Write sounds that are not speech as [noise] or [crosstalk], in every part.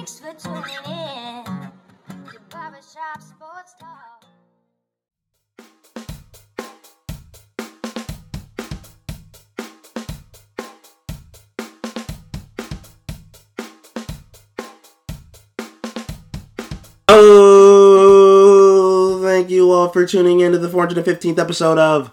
Thanks for tuning in to Barbershop Sports Talk. Oh, thank you all for tuning in to the 415th episode of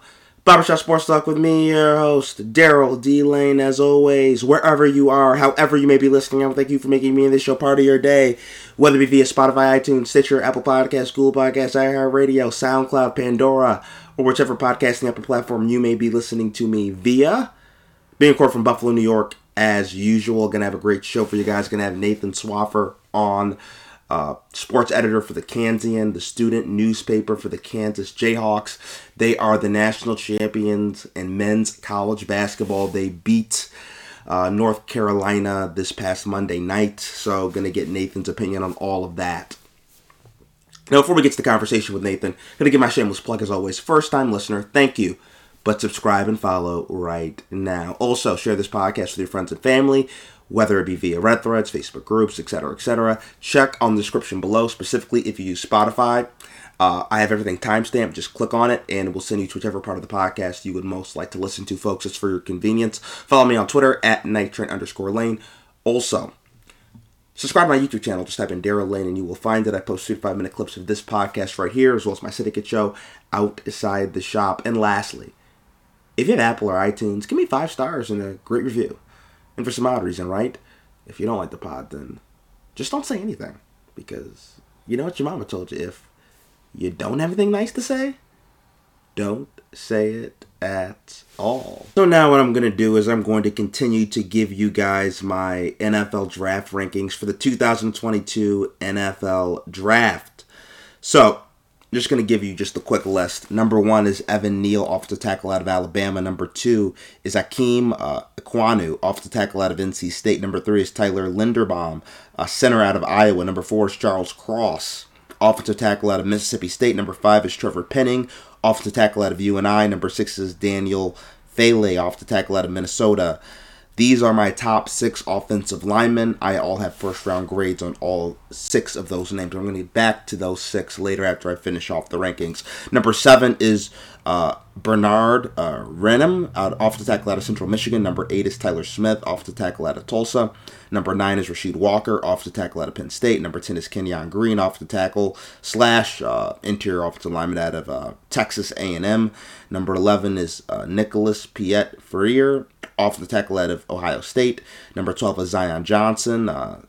Barbershop Sports Talk with me, your host, Daryl D. Lane, as always, wherever you are, however you may be listening, I want to thank you for making me and this show part of your day, whether it be via Spotify, iTunes, Stitcher, Apple Podcasts, Google Podcasts, iHeartRadio, SoundCloud, Pandora, or whichever podcasting app or platform you may be listening to me via. Being recorded from Buffalo, New York, as usual. Gonna have a great show for you guys. Gonna have Nathan Swaffer on, uh, sports editor for the Kansan, the student newspaper for the Kansas Jayhawks. They are the national champions in men's college basketball. They beat uh, North Carolina this past Monday night. So, gonna get Nathan's opinion on all of that. Now, before we get to the conversation with Nathan, gonna give my shameless plug as always. First time listener, thank you. But subscribe and follow right now. Also, share this podcast with your friends and family, whether it be via Red Threads, Facebook groups, etc., etc. Check on the description below, specifically if you use Spotify. Uh, I have everything timestamped. Just click on it, and we'll send you to whichever part of the podcast you would most like to listen to, folks. It's for your convenience. Follow me on Twitter at nighttrain underscore lane. Also, Subscribe to my YouTube channel. Just type in Daryl Lane and you will find that I post three to five minute clips of this podcast right here, as well as my syndicate show outside the shop. And lastly, if you have Apple or iTunes, give me five stars and a great review. And for some odd reason, right? If you don't like the pod, then just don't say anything. Because you know what your mama told you. If you don't have anything nice to say, don't say it at all. So now what I'm going to do is I'm going to continue to give you guys my NFL draft rankings for the 2022 NFL draft. So, I'm just going to give you just a quick list. Number one is Evan Neal, offensive tackle out of Alabama. Number two is Akeem uh, Ekwonu, offensive tackle out of NC State. Number three is Tyler Linderbaum, a center out of Iowa. Number four is Charles Cross, offensive tackle out of Mississippi State. Number five is Trevor Penning, offensive tackle out of UNI. Number six is Daniel Faalele, offensive tackle out of Minnesota. These are my top six offensive linemen. I all have first round grades on all six of those names. I'm going to get back to those six later after I finish off the rankings. Number seven is uh, Bernhard uh, Raimann, out off the tackle out of Central Michigan. Number eight is Tyler Smith, off the tackle out of Tulsa. Number nine is Rasheed Walker, off the tackle out of Penn State. Number ten is Kenyon Green, off the tackle slash uh, interior offensive lineman out of uh, Texas A&M. Number eleven is uh, Nicholas Petit-Frere, off the tackle out of Ohio State. Number twelve is Zion Johnson. Uh,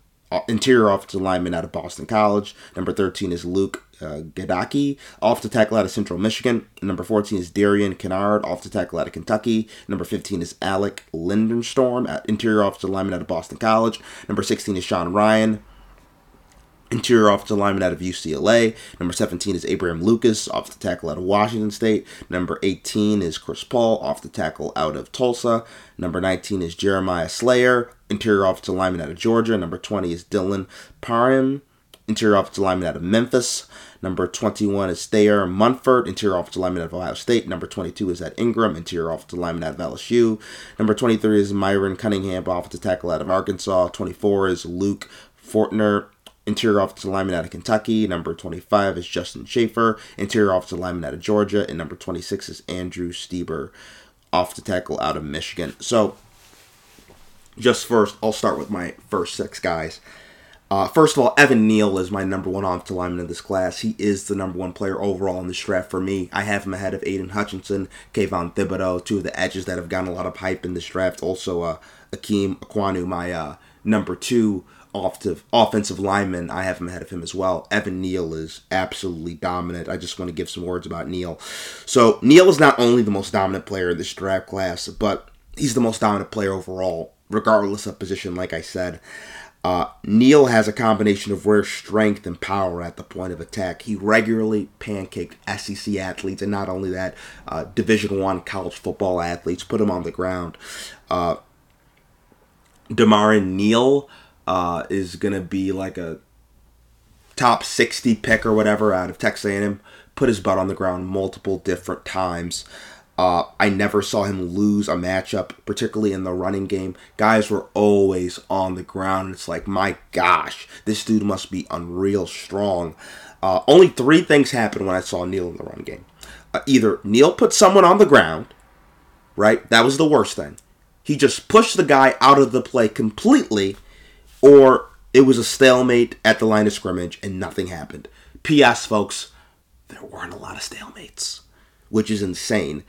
interior offensive lineman out of Boston College. Number 13 is Luke uh, Goedeke, off the tackle out of Central Michigan. Number 14 is Darian Kinnard, off the tackle out of Kentucky. Number 15 is Alec Lindenstorm, at interior offensive lineman out of Boston College. Number 16 is Sean Ryan, Interior offensive lineman out of UCLA. Number 17 is Abraham Lucas, off the tackle out of Washington State. Number 18 is Chris Paul, off the tackle out of Tulsa. Number 19 is Jeremiah Salyer, interior offensive lineman out of Georgia. Number 20 is Dylan Parham, interior offensive lineman out of Memphis. Number 21 is Thayer Munford, interior offensive lineman out of Ohio State. Number 22 is Ed Ingram, interior offensive lineman out of LSU. Number 23 is Myron Cunningham, offensive tackle out of Arkansas. 24 is Luke Fortner, Interior offensive lineman out of Kentucky. Number 25 is Justin Shaffer. Interior offensive lineman out of Georgia. And number 26 is Andrew Stueber, off the tackle out of Michigan. So, just first, I'll start with my first six guys. Uh, first of all, Evan Neal is my number one offensive lineman in this class. He is the number one player overall in this draft for me. I have him ahead of Aidan Hutchinson, Kayvon Thibodeaux, two of the edges that have gotten a lot of hype in this draft. Also, uh, Akeem Ekwonu, my uh, number two offensive offensive lineman. I have him ahead of him as well. Evan Neal is absolutely dominant. I just want to give some words about Neal. So Neal is not only the most dominant player in this draft class, but he's the most dominant player overall, regardless of position. Like I said. Uh, Neal has a combination of rare strength and power at the point of attack. He regularly pancaked SEC athletes, and not only that, uh, Division One college football athletes. Put him on the ground. Uh, DeMarvin Leal uh, is gonna be like a top 60 pick or whatever out of Texas A&M. Put his butt on the ground multiple different times. Uh, I never saw him lose a matchup, particularly in the running game. Guys were always on the ground. It's like, my gosh, this dude must be unreal strong. Uh, only three things happened when I saw Neal in the run game. Uh, either Neal put someone on the ground, right? That was the worst thing. He just pushed the guy out of the play completely, or it was a stalemate at the line of scrimmage and nothing happened. P.S. folks, there weren't a lot of stalemates, which is insane.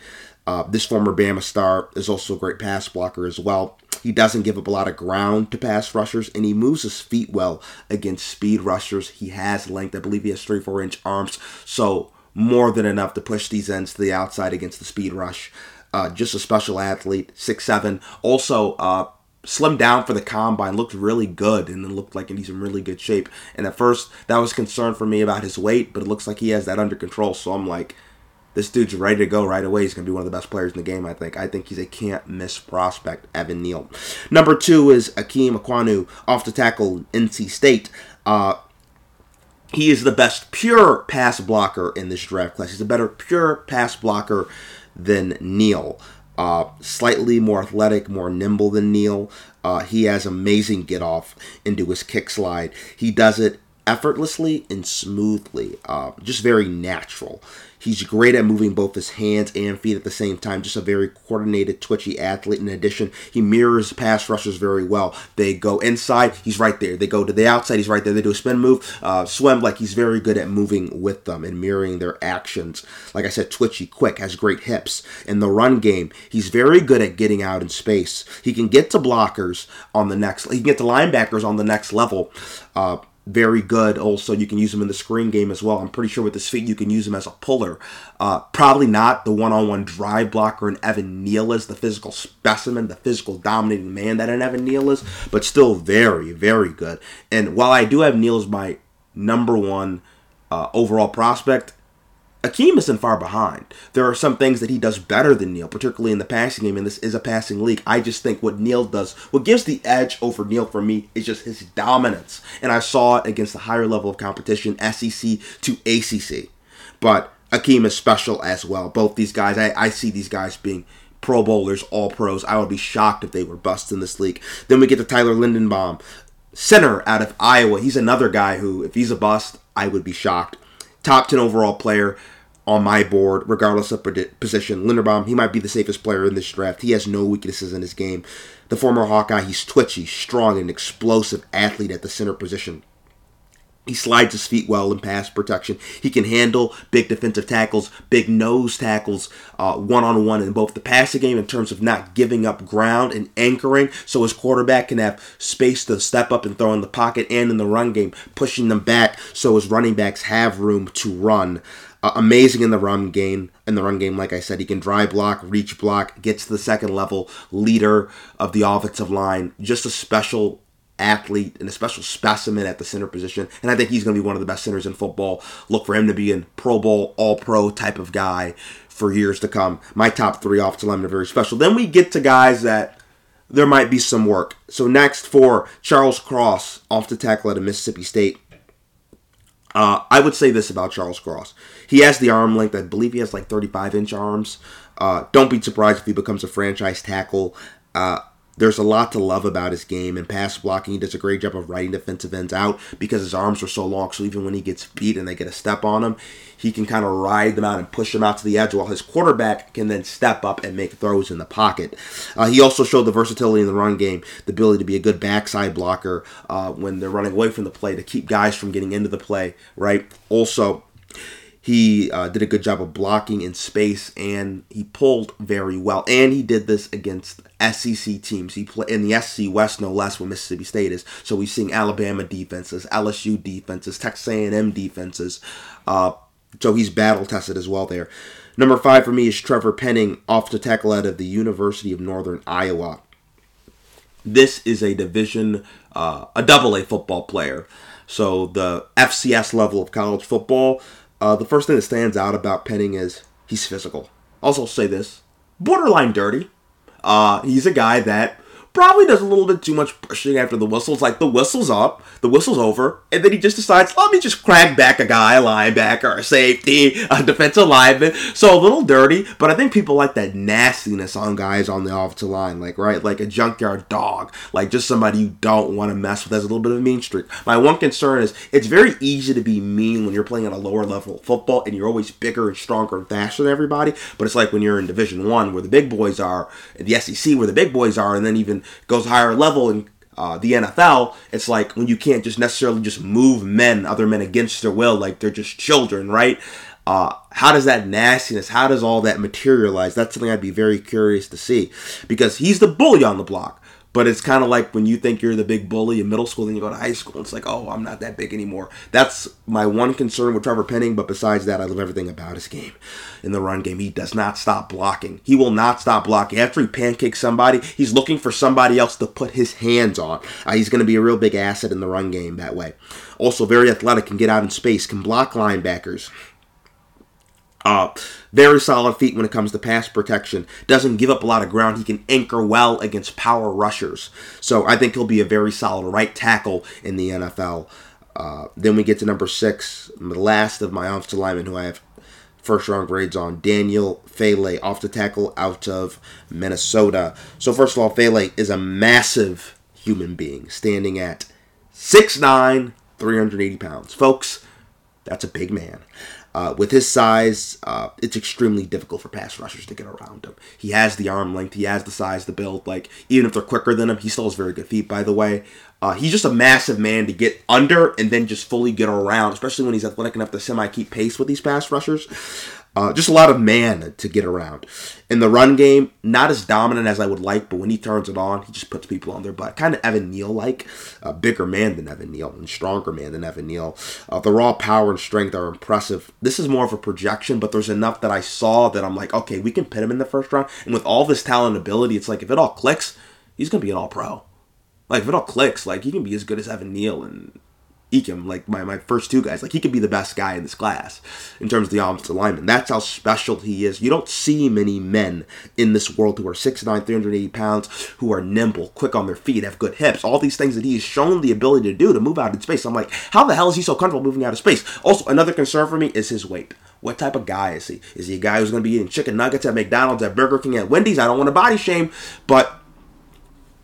Uh, this former Bama star is also a great pass blocker as well. He doesn't give up a lot of ground to pass rushers, and he moves his feet well against speed rushers. He has length. I believe he has three, four inch arms, so more than enough to push these ends to the outside against the speed rush. Uh, just a special athlete, six seven. Also, uh, slimmed down for the combine, looked really good, and then looked like he's in really good shape. And at first, that was concern for me about his weight, but it looks like he has that under control. So I'm like, this dude's ready to go right away. He's going to be one of the best players in the game, I think. I think he's a can't miss prospect, Evan Neal. Number two is Ikem Ekwonu, off the tackle, NC State. Uh, he is the best pure pass blocker in this draft class. He's a better pure pass blocker than Neal. Uh, slightly more athletic, more nimble than Neal. Uh, he has amazing get off into his kick slide. He does it effortlessly and smoothly, uh, just very natural. He's great at moving both his hands and feet at the same time. Just a very coordinated, twitchy athlete. In addition, he mirrors pass rushers very well. They go inside, he's right there. They go to the outside, he's right there. They do a spin move, uh, swim. Like he's very good at moving with them and mirroring their actions. Like I said, twitchy, quick, has great hips. In the run game, he's very good at getting out in space. He can get to blockers on the next. He can get to linebackers on the next level. Uh, very good. Also, you can use him in the screen game as well. I'm pretty sure with his feet, you can use him as a puller. Uh, probably not the one on one drive blocker and Evan Neal is, the physical specimen, the physical dominating man that an Evan Neal is, but still very, very good. And while I do have Neal as my number one uh, overall prospect, Ikem isn't far behind. There are some things that he does better than Neal, particularly in the passing game, and this is a passing league. I just think what Neal does, what gives the edge over Neal for me, is just his dominance. And I saw it against the higher level of competition, SEC to ACC. But Ikem is special as well. Both these guys, I, I see these guys being Pro Bowlers, All Pros. I would be shocked if they were bust in this league. Then we get to Tyler Linderbaum, center out of Iowa. He's another guy who, if he's a bust, I would be shocked top 10 overall player on my board, regardless of position. Linderbaum, he might be the safest player in this draft. He has no weaknesses in his game. The former Hawkeye, he's twitchy, strong, and explosive athlete at the center position. He slides his feet well in pass protection. He can handle big defensive tackles, big nose tackles, one on one in both the passing game in terms of not giving up ground and anchoring, so his quarterback can have space to step up and throw in the pocket, and in the run game, pushing them back so his running backs have room to run. Uh, amazing in the run game. In the run game, like I said, he can drive block, reach block, gets to the second level, leader of the offensive line. Just a special athlete and a special specimen at the center position. And I think he's going to be one of the best centers in football. Look for him to be a Pro Bowl, All Pro type of guy for years to come. My top three offensive linemen are very special. Then we get to guys that there might be some work. So next for Charles Cross, off the tackle at Mississippi State. Uh, I would say this about Charles Cross. He has the arm length. I believe he has like 35 inch arms. Uh, don't be surprised if he becomes a franchise tackle. Uh, there's a lot to love about his game and pass blocking. He does a great job of riding defensive ends out because his arms are so long. So even when he gets beat and they get a step on him, he can kind of ride them out and push them out to the edge while his quarterback can then step up and make throws in the pocket. Uh, he also showed the versatility in the run game, the ability to be a good backside blocker uh, when they're running away from the play to keep guys from getting into the play, right? Also, he uh, did a good job of blocking in space, and he pulled very well. And he did this against SEC teams. He played in the SEC West, no less, where Mississippi State is. So we've seen Alabama defenses, LSU defenses, Texas A&M defenses. Uh, so he's battle tested as well there. Number five for me is Trevor Penning, off the tackle out of the University of Northern Iowa. This is a division, uh, a double A football player. So the FCS level of college football uh, the first thing that stands out about Penning is he's physical. Also, say this borderline dirty. Uh, he's a guy that probably does a little bit too much pushing after the whistle. It's like the whistle's up, the whistle's over, and then he just decides, let me just crack back a guy, a linebacker, a safety, a defensive lineman. So a little dirty, but I think people like that nastiness on guys on the offensive line, like right, like a junkyard dog, like just somebody you don't want to mess with. Has a little bit of a mean streak. My one concern is it's very easy to be mean when you're playing at a lower level of football and you're always bigger and stronger and faster than everybody. But it's like when you're in Division One, where the big boys are, the SEC, where the big boys are, and then even goes higher level in uh, the NFL, it's like when you can't just necessarily just move men, other men against their will, like they're just children, right? Uh, how does that nastiness, how does all that materialize? That's something I'd be very curious to see because he's the bully on the block. But it's kind of like when you think you're the big bully in middle school, then you go to high school. And It's like, oh, I'm not that big anymore. That's my one concern with Trevor Penning. But besides that, I love everything about his game. In the run game, he does not stop blocking. He will not stop blocking. After he pancakes somebody, he's looking for somebody else to put his hands on. Uh, he's going to be a real big asset in the run game that way. Also, very athletic, can get out in space, can block linebackers. Uh, very solid feet when it comes to pass protection. Doesn't give up a lot of ground. He can anchor well against power rushers. So I think he'll be a very solid right tackle in the NFL. Uh, then we get to number six, the last of my offensive linemen who I have first round grades on Daniel Faalele off the tackle out of Minnesota. So first of all, Faalele is a massive human being standing at 6'9", 380 pounds. Folks, that's a big man. Uh, with his size, uh, it's extremely difficult for pass rushers to get around him. He has the arm length, he has the size, the build. Like even if they're quicker than him, he still has very good feet. By the way, uh, he's just a massive man to get under and then just fully get around, especially when he's athletic enough to semi keep pace with these pass rushers. Uh, just a lot of man to get around. In the run game, not as dominant as I would like, but when he turns it on, he just puts people on their butt. Kind of Evan Neal like. A bigger man than Evan Neal and stronger man than Evan Neal. Uh, the raw power and strength are impressive. This is more of a projection, but there's enough that I saw that I'm like, okay, we can pit him in the first round. And with all this talent and ability, it's like if it all clicks, he's to be an all pro. Like if it all clicks, like he can be as good as Evan Neal and Ikem, like my, my first two guys. Like he could be the best guy in this class in terms of the offensive lineman. That's how special he is. You don't see many men in this world who are 6'9", 380 pounds, who are nimble, quick on their feet, have good hips. All these things that he has shown the ability to do to move out in space. I'm like, how the hell is he so comfortable moving out of space? Also, another concern for me is his weight. What type of guy is he? Is he a guy who's going to be eating chicken nuggets at McDonald's, at Burger King, at Wendy's? I don't want to body shame, but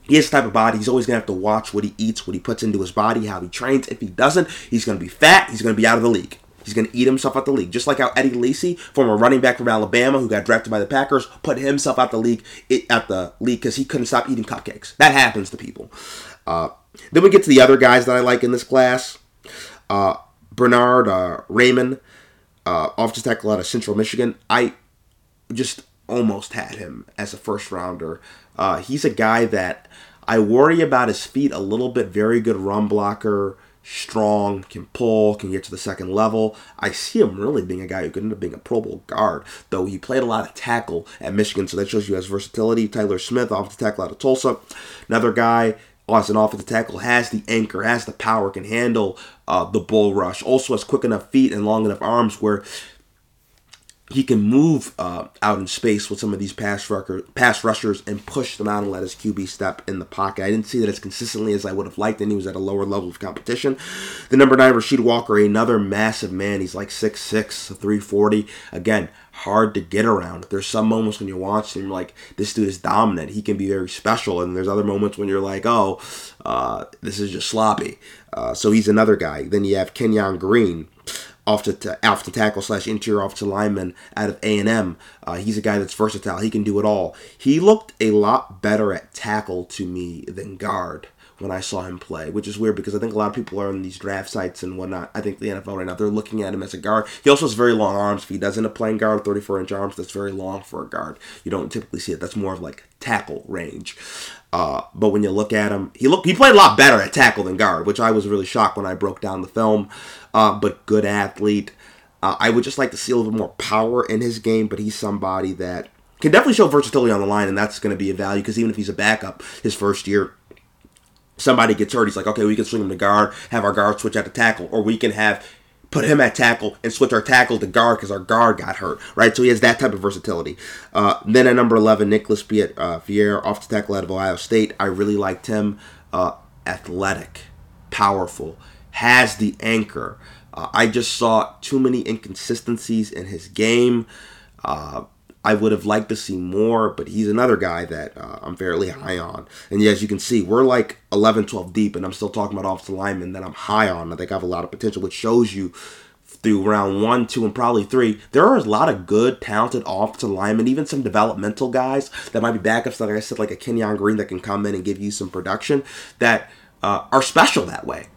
he has the type of body. He's always gonna have to watch what he eats, what he puts into his body, how he trains. If he doesn't, he's gonna be fat. He's gonna be out of the league. He's gonna eat himself out the league, just like how Eddie Lacy, former running back from Alabama, who got drafted by the Packers, put himself out of the league at the league because he couldn't stop eating cupcakes. That happens to people. Uh, then we get to the other guys that I like in this class. Uh, Bernhard uh, Raimann, uh, offensive tackle out of Central Michigan. I just almost had him as a first rounder. Uh, he's a guy that I worry about his feet a little bit. Very good run blocker, strong, can pull, can get to the second level. I see him really being a guy who could end up being a Pro Bowl guard, though he played a lot of tackle at Michigan, so that shows you his versatility. Tyler Smith, offensive tackle out of Tulsa, another guy as an offensive tackle has the anchor, has the power, can handle uh, the bull rush. Also has quick enough feet and long enough arms where he can move uh, out in space with some of these pass, rucker, pass rushers and push them out and let his QB step in the pocket. I didn't see that as consistently as I would have liked, and he was at a lower level of competition. The number nine, Rasheed Walker, another massive man. He's like 6'6", 340. Again, hard to get around. There's some moments when you watch him, like, this dude is dominant. He can be very special. And there's other moments when you're like, oh, uh, this is just sloppy. Uh, so he's another guy. Then you have Kenyon Green off to, off the tackle slash interior offensive lineman out of A&M. Uh, he's a guy that's versatile. He can do it all. He looked a lot better at tackle to me than guard when I saw him play, which is weird because I think a lot of people are on these draft sites and whatnot. I think the NFL right now, they're looking at him as a guard. He also has very long arms. If he does end up playing guard, 34 inch arms, that's very long for a guard. You don't typically see it. That's more of like tackle range. Uh, but when you look at him, he looked he played a lot better at tackle than guard, which I was really shocked when I broke down the film. Uh, but good athlete. Uh, I would just like to see a little bit more power in his game, but he's somebody that can definitely show versatility on the line, and that's going to be a value because even if he's a backup his first year, somebody gets hurt, he's like, okay, we can swing him to guard, have our guard switch out to tackle, or we can have put him at tackle and switch our tackle to guard because our guard got hurt, right? So he has that type of versatility. Uh, then at number 11, Nicholas Piet, uh, Vieira, off the tackle out of Ohio State. I really liked him. Uh, athletic, powerful, has the anchor. Uh, I just saw too many inconsistencies in his game. Uh, I would have liked to see more, but he's another guy that uh, I'm fairly high on. And yeah, as you can see, we're like 11, 12 deep, and I'm still talking about offensive linemen that I'm high on. I think I have a lot of potential, which shows you through round one, two, and probably three, there are a lot of good, talented offensive linemen, even some developmental guys that might be backups, like I said, like a Kenyon Green that can come in and give you some production that uh, are special that way.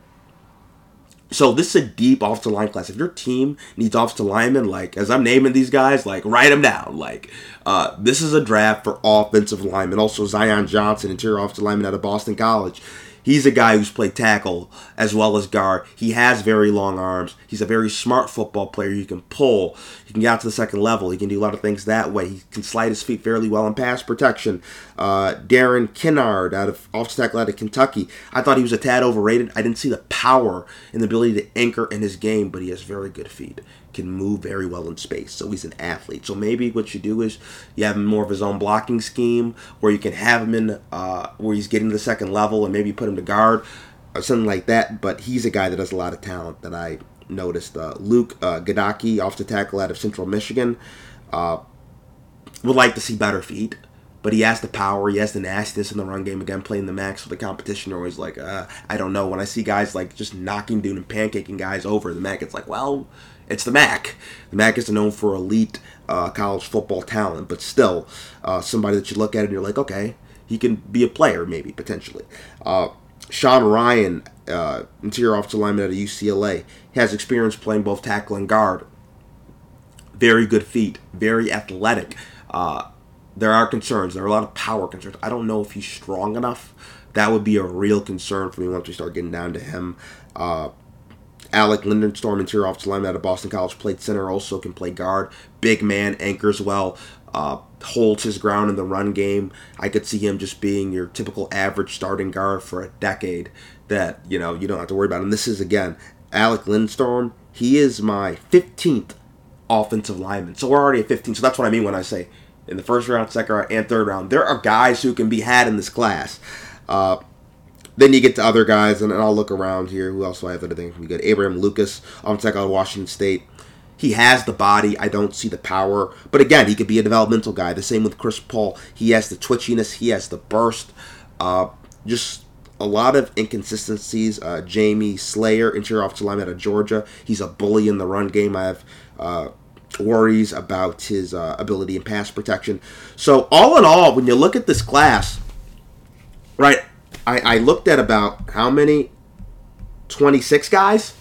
So this is a deep offensive line class. If your team needs offensive linemen, like as I'm naming these guys, like write them down. Like uh, this is a draft for offensive linemen. Also Zion Johnson, interior offensive lineman out of Boston College. He's a guy who's played tackle as well as guard. He has very long arms. He's a very smart football player. He can pull. He can get out to the second level. He can do a lot of things that way. He can slide his feet fairly well in pass protection. Uh, Darren Kinnard out of offensive tackle out of Kentucky. I thought he was a tad overrated. I didn't see the power and the ability to anchor in his game, but he has very good feet can move very well in space. So he's an athlete. So maybe what you do is you have him more of his own blocking scheme, where you can have him in uh, where he's getting to the second level, and maybe put him to guard or something like that. But he's a guy that has a lot of talent that I noticed. Uh, Luke uh, Goedeke, off the tackle out of Central Michigan, uh, would like to see better feet. But he has the power, he has the nastiness in the run game. Again, playing the MAC for the competition, always like, uh, I don't know. When I see guys like just knocking dude and pancaking guys over the MAC, it's like, well, it's the MAC. The MAC is known for elite uh, college football talent, but still, uh, somebody that you look at and you're like, okay, he can be a player, maybe, potentially. Uh, Sean Ryan, uh, interior offensive lineman at UCLA, has experience playing both tackle and guard. Very good feet, very athletic. Uh, there are concerns. There are a lot of power concerns. I don't know if he's strong enough. That would be a real concern for me once we start getting down to him. Alec Lindenstorm, interior offensive lineman out of Boston College, played center, also can play guard. Big man, anchors well, uh, holds his ground in the run game. I could see him just being your typical average starting guard for a decade that, you know, you don't have to worry about. And this is, again, Alec Lindenstorm. He is my 15th offensive lineman. So we're already at 15. So that's what I mean when I say in the first round, second round, and third round. There are guys who can be had in this class. Uh, then you get to other guys, and, and I'll look around here. Who else do I have that I think can be good? Abraham Lucas, on check out of Washington State. He has the body. I don't see the power. But again, he could be a developmental guy. The same with Chris Paul. He has the twitchiness. He has the burst. Uh, just a lot of inconsistencies. Uh, Jamie Salyer, interior offensive lineman out of Georgia. He's a bully in the run game. I have uh, worries about his uh, ability in pass protection. So all in all, when you look at this class, right, I, I looked at about how many 26 guys.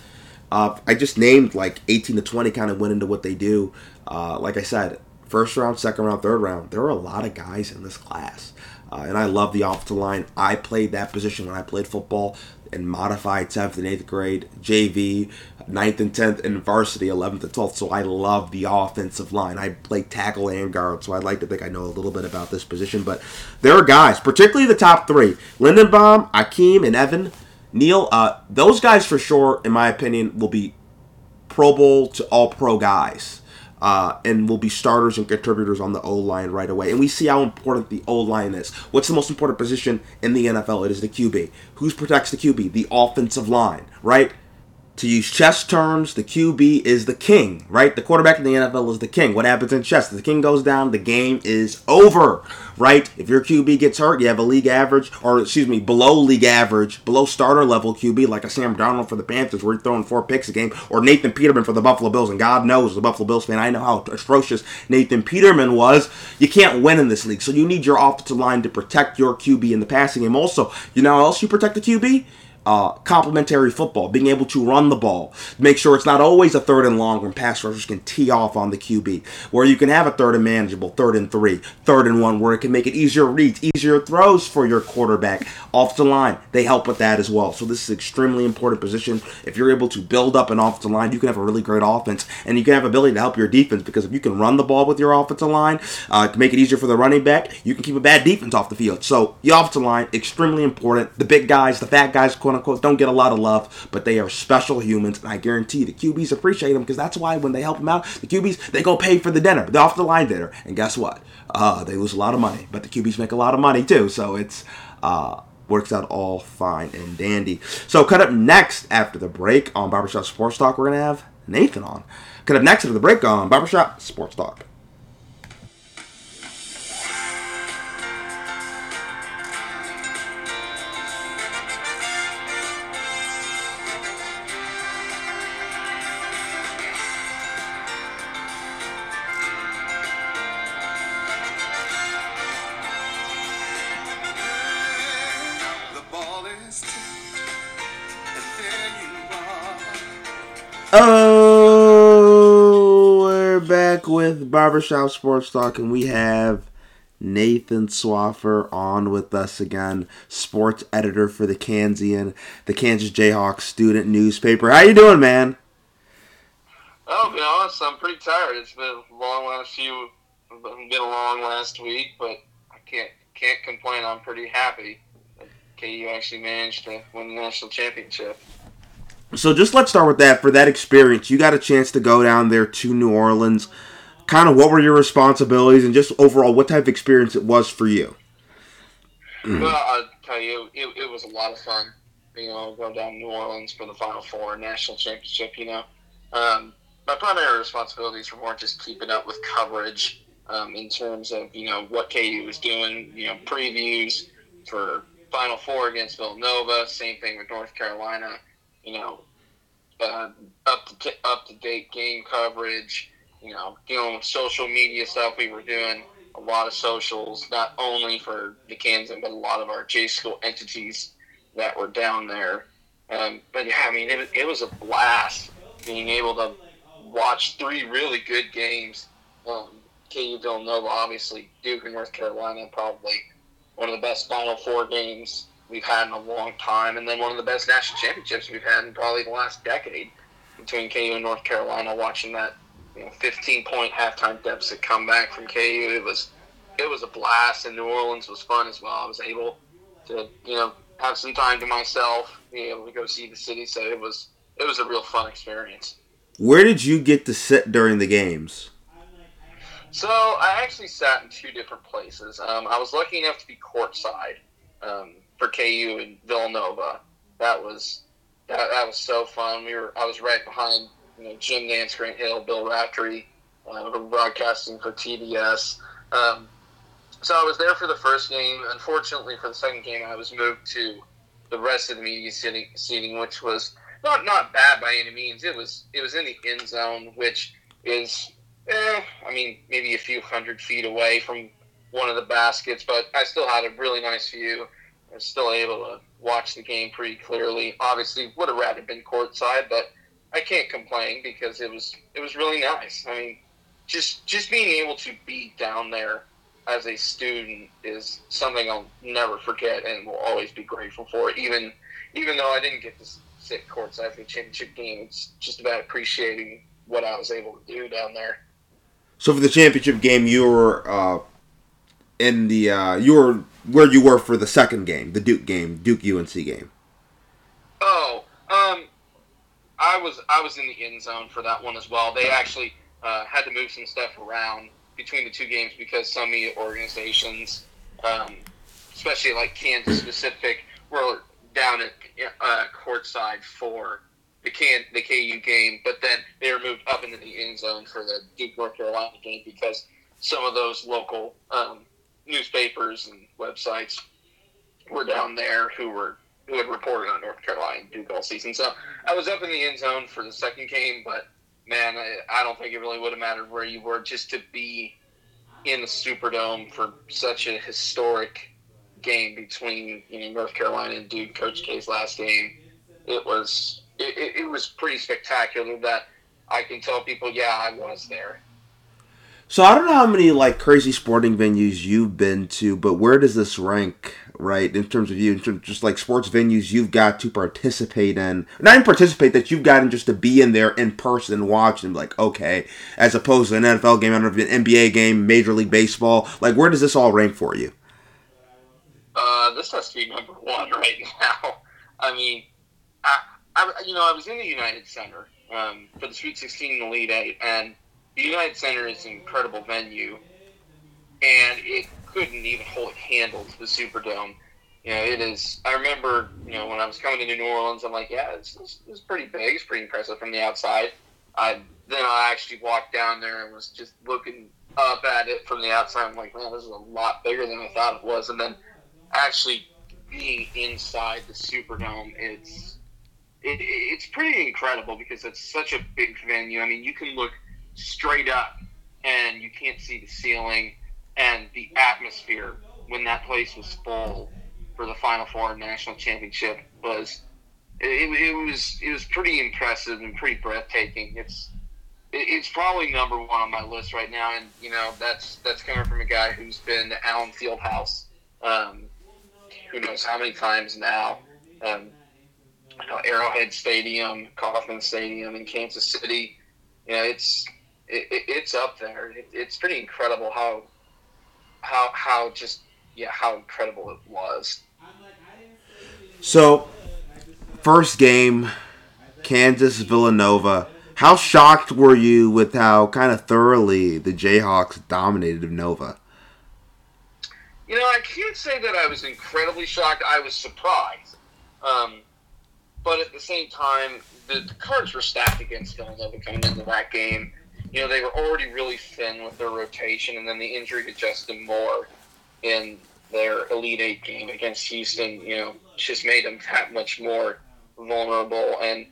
Uh, I just named like 18 to 20, kind of went into what they do. Uh, like I said, first round, second round, third round, there are a lot of guys in this class. Uh, and I love the offensive line. I played that position when I played football in modified 7th and 8th grade, JV, 9th and 10th, and varsity 11th and 12th. So I love the offensive line. I play tackle and guard, so I'd like to think I know a little bit about this position. But there are guys, particularly the top three Linderbaum, Akeem, and Evan Neal. Uh, those guys, for sure, in my opinion, will be Pro Bowl to all pro guys uh, and will be starters and contributors on the O line right away. And we see how important the O line is. What's the most important position in the NFL? It is the QB. Who protects the QB? The offensive line, right? To use chess terms, the QB is the king, right? The quarterback in the NFL is the king. What happens in chess? The king goes down, the game is over, right? If your QB gets hurt, you have a league average, or excuse me, below league average, below starter level QB, like a Sam Darnold for the Panthers, where he's throwing four picks a game, or Nathan Peterman for the Buffalo Bills. And God knows, the Buffalo Bills fan, I know how atrocious Nathan Peterman was. You can't win in this league, so you need your offensive line to protect your QB in the passing game. Also, you know how else you protect the QB? Uh, complementary football, being able to run the ball, make sure it's not always a third and long when pass rushers can tee off on the QB, where you can have a third and manageable, third and three, third and one, where it can make it easier reads, easier throws for your quarterback off the line. They help with that as well. So this is extremely important position. If you're able to build up an offensive line, you can have a really great offense, and you can have ability to help your defense because if you can run the ball with your offensive line, uh, make it easier for the running back, you can keep a bad defense off the field. So the offensive line extremely important. The big guys, the fat guys, quote don't get a lot of love, but they are special humans, and I guarantee the QBs appreciate them because that's why when they help them out, the QBs they go pay for the dinner, the off the line dinner, and guess what? Uh, they lose a lot of money, but the QBs make a lot of money too, so it's uh, works out all fine and dandy. So cut up next after the break on Barbershop Sports Talk, we're gonna have Nathan on. Cut up next after the break on Barbershop Sports Talk. With Barbershop Sports Talk, and we have Nathan Swaffer on with us again, sports editor for the Kansan, the Kansas Jayhawks student newspaper. How you doing, man? I'll be honest, I'm pretty tired. It's been a long last few, been a long last week, but I can't can't complain. I'm pretty happy that KU actually managed to win the national championship. So just let's start with that. For that experience, you got a chance to go down there to New Orleans. Kind of what were your responsibilities, and just overall, what type of experience it was for you? Well, I'll tell you, it, it was a lot of fun. You know, go down to New Orleans for the Final Four national championship. You know, um, my primary responsibilities were more just keeping up with coverage um, in terms of you know what KU was doing. You know, previews for Final Four against Villanova. Same thing with North Carolina. You know, uh, up to up to date game coverage. You know, doing social media stuff. We were doing a lot of socials, not only for the Kansan, but a lot of our J school entities that were down there. Um, but yeah, I mean, it, was- it was a blast being able to watch three really good games. Um, KU Villanova, obviously, Duke and North Carolina, probably one of the best Final Four games we've had in a long time, and then one of the best national championships we've had in probably the last decade between KU and North Carolina. Watching that, you know, 15 point halftime deficit come back from KU, it was it was a blast, and New Orleans was fun as well. I was able to, you know, have some time to myself, be able to go see the city, so it was it was a real fun experience. Where did you get to sit during the games? So I actually sat in two different places. Um, I was lucky enough to be courtside um, for KU and Villanova. That was that, that was so fun. We were I was right behind you know Jim Nantz, Grant Hill, Bill Raftery, uh, broadcasting for TBS. Um, so I was there for the first game. Unfortunately, for the second game, I was moved to the rest of the media seating, seating which was not not bad by any means. It was it was in the end zone, which is eh, I mean maybe a few hundred feet away from one of the baskets, but I still had a really nice view. I was still able to watch the game pretty clearly. Obviously, would have rather been courtside, but I can't complain because it was it was really nice. I mean, just just being able to be down there as a student is something I'll never forget and will always be grateful for. Even even though I didn't get to sit courtside for the championship game, it's just about appreciating what I was able to do down there. So for the championship game, you were uh, in the uh, you were where you were for the second game, the Duke game, Duke UNC game. Oh, um, I was I was in the end zone for that one as well. They actually uh, had to move some stuff around between the two games because some media organizations, um, especially like Kansas specific, were down at uh, courtside for the can the KU game, but then they were moved up into the end zone for the Duke North Carolina game because some of those local um, newspapers and websites were down there who were who had reported on North Carolina Duke all season. So I was up in the end zone for the second game, but man, I, I don't think it really would have mattered where you were just to be in the Superdome for such a historic game between you know North Carolina and Duke, Coach K's last game. It was it, it was pretty spectacular that I can tell people, yeah, I was there. So I don't know how many like crazy sporting venues you've been to, but where does this rank, right, in terms of you, in terms just like sports venues you've got to participate in, not even participate, that you've gotten just to be in there in person and watch and be like, okay, as opposed to an NFL game, I don't know, an NBA game, Major League Baseball, like where does this all rank for you? Uh, this has to be number one right [laughs] now. I mean, I, I you know I was in the United Center um, for the Sweet 16 and Elite Eight, and the United Center is an incredible venue, and it couldn't even hold a candle to the Superdome. You know, it is. I remember, you know, when I was coming to New Orleans, I'm like, yeah, it's, it's, it's pretty big. It's pretty impressive from the outside. I then I actually walked down there and was just looking up at it from the outside. I'm like, man, this is a lot bigger than I thought it was. And then actually being inside the Superdome, it's it, it's pretty incredible because it's such a big venue. I mean, you can look straight up and you can't see the ceiling, and the atmosphere when that place was full for the Final Four national championship was it, it was it was pretty impressive and pretty breathtaking. It's it's probably number one on my list right now, and you know that's that's coming from a guy who's been to Allen Fieldhouse, um, who knows how many times now. Um, Arrowhead Stadium, Kauffman Stadium in Kansas City. You know, it's it, it, it's up there. It, it's pretty incredible how how how just yeah how incredible it was. So, first game, Kansas Villanova. How shocked were you with how kind of thoroughly the Jayhawks dominated Nova? You know, I can't say that I was incredibly shocked. I was surprised. Um, but at the same time, the, the cards were stacked against Villanova coming into that game. You know, they were already really thin with their rotation, and then the injury to Justin Moore in their Elite Eight game against Houston, you know, just made them that much more vulnerable. And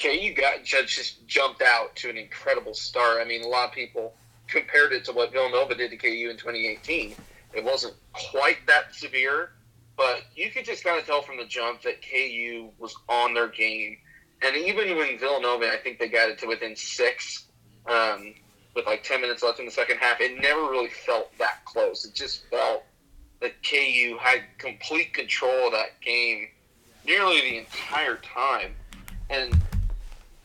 KU got just jumped out to an incredible start. I mean, a lot of people compared it to what Villanova did to KU in 2018. It wasn't quite that severe, but you could just kind of tell from the jump that KU was on their game. And even when Villanova, I think they got it to within six um, with like 10 minutes left in the second half, it never really felt that close. It just felt that KU had complete control of that game nearly the entire time. And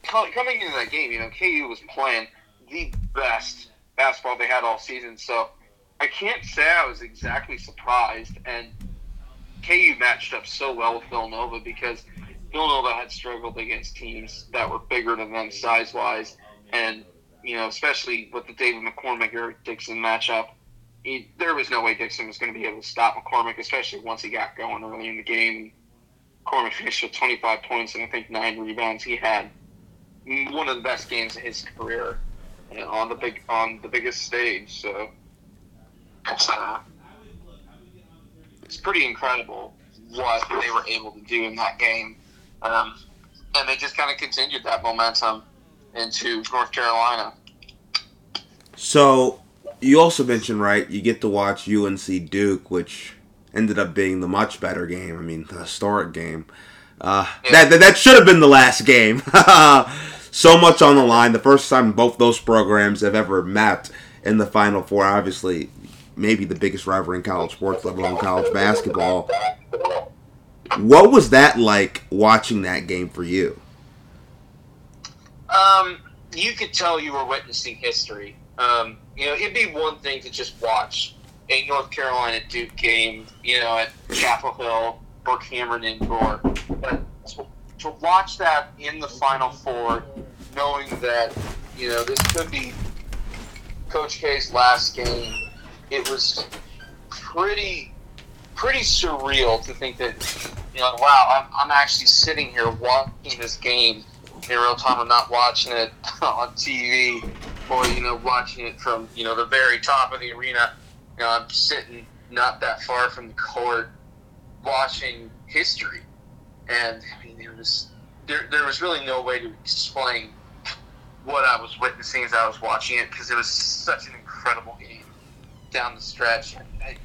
coming into that game, you know, KU was playing the best basketball they had all season. So I can't say I was exactly surprised. And KU matched up so well with Villanova because Villanova had struggled against teams that were bigger than them size wise. And, you know, especially with the David McCormack Eric Dixon matchup, he, there was no way Dixon was going to be able to stop McCormack, especially once he got going early in the game. McCormack finished with 25 points and I think nine rebounds. He had one of the best games of his career on the big on the biggest stage. So it's, uh, it's pretty incredible what they were able to do in that game, um, and they just kind of continued that momentum into North Carolina. So you also mentioned right, you get to watch UNC Duke, which ended up being the much better game. I mean, the historic game. Uh, Yeah. that, that that should have been the last game. [laughs] so much on the line. The first time both those programs have ever met in the Final Four. Obviously, maybe the biggest rivalry in college sports, let alone college basketball. What was that like watching that game for you? Um, you could tell you were witnessing history. Um, you know, it'd be one thing to just watch a North Carolina Duke game, you know, at Chapel Hill or Cameron Indoor, but to, to watch that in the Final Four, knowing that you know this could be Coach K's last game, it was pretty pretty surreal to think that you know, wow, I'm, I'm actually sitting here watching this game in real time. I'm not watching it [laughs] on TV or you know watching it from you know the very top of the arena. You know, I'm sitting not that far from the court watching history, and I mean there was there, there was really no way to explain what I was witnessing as I was watching it because it was such an incredible game down the stretch. I,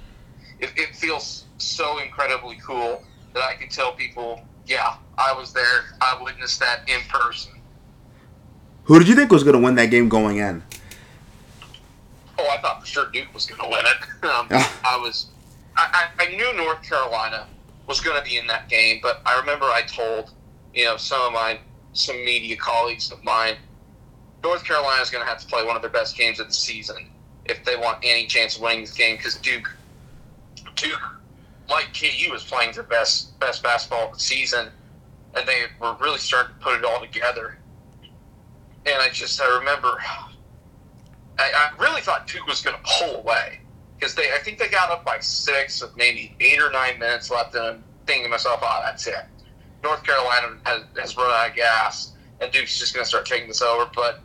it, it feels so incredibly cool that I can tell people, yeah, I was there. I witnessed that in person. Who did you think was going to win that game going in? Oh, I thought for sure Duke was going to win it. [laughs] Um, I was, I, I, I knew North Carolina was going to be in that game, but I remember I told, you know, some of my some media colleagues of mine, North Carolina is going to have to play one of their best games of the season if they want any chance of winning this game because Duke, Duke, like KU, was playing their best best basketball season, and they were really starting to put it all together. And I just I remember, I, I really thought Duke was going to pull away because they I think they got up by six with maybe eight or nine minutes left, and I'm thinking to myself, oh, that's it. North Carolina has, has run out of gas, and Duke's just going to start taking this over. But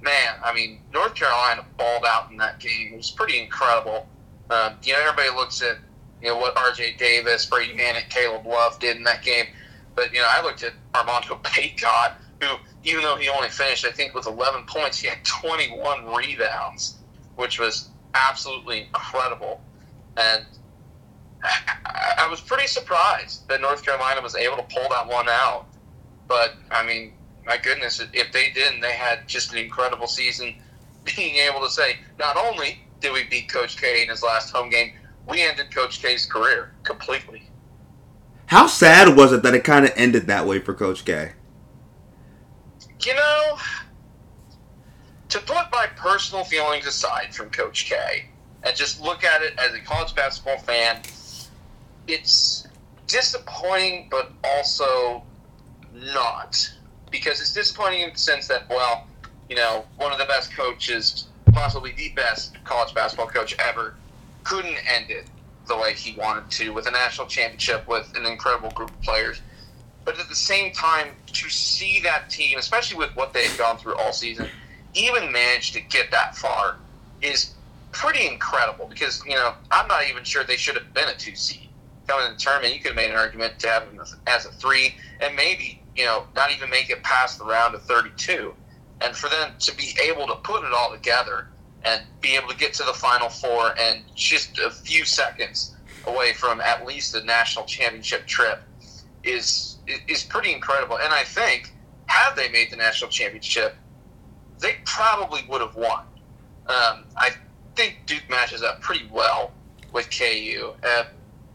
man, I mean, North Carolina balled out in that game. It was pretty incredible. Um, you know, everybody looks at you know what R.J. Davis, Brady Manek, Caleb Love did in that game, but you know, I looked at Armando [laughs] Bacot, who even though he only finished, I think, with 11 points, he had 21 rebounds, which was absolutely incredible. And I, I was pretty surprised that North Carolina was able to pull that one out. But I mean, my goodness, if they didn't, they had just an incredible season. [laughs] Being able to say, not only did we beat Coach K in his last home game, we ended Coach K's career completely. How sad was it that it kind of ended that way for Coach K? You know, to put my personal feelings aside from Coach K and just look at it as a college basketball fan, it's disappointing, but also not. Because it's disappointing in the sense that, well, you know, one of the best coaches, possibly the best college basketball coach ever, couldn't end it the way he wanted to with a national championship with an incredible group of players. But at the same time, to see that team, especially with what they had gone through all season, even manage to get that far is pretty incredible because, you know, I'm not even sure they should have been a two seed. Coming in the tournament, you could have made an argument to have them as a three and maybe, you know, not even make it past the round of 32. And for them to be able to put it all together and be able to get to the final four and just a few seconds away from at least a national championship trip is is pretty incredible. And I think had they made the national championship, they probably would have won. Um, I think Duke matches up pretty well with KU. Uh,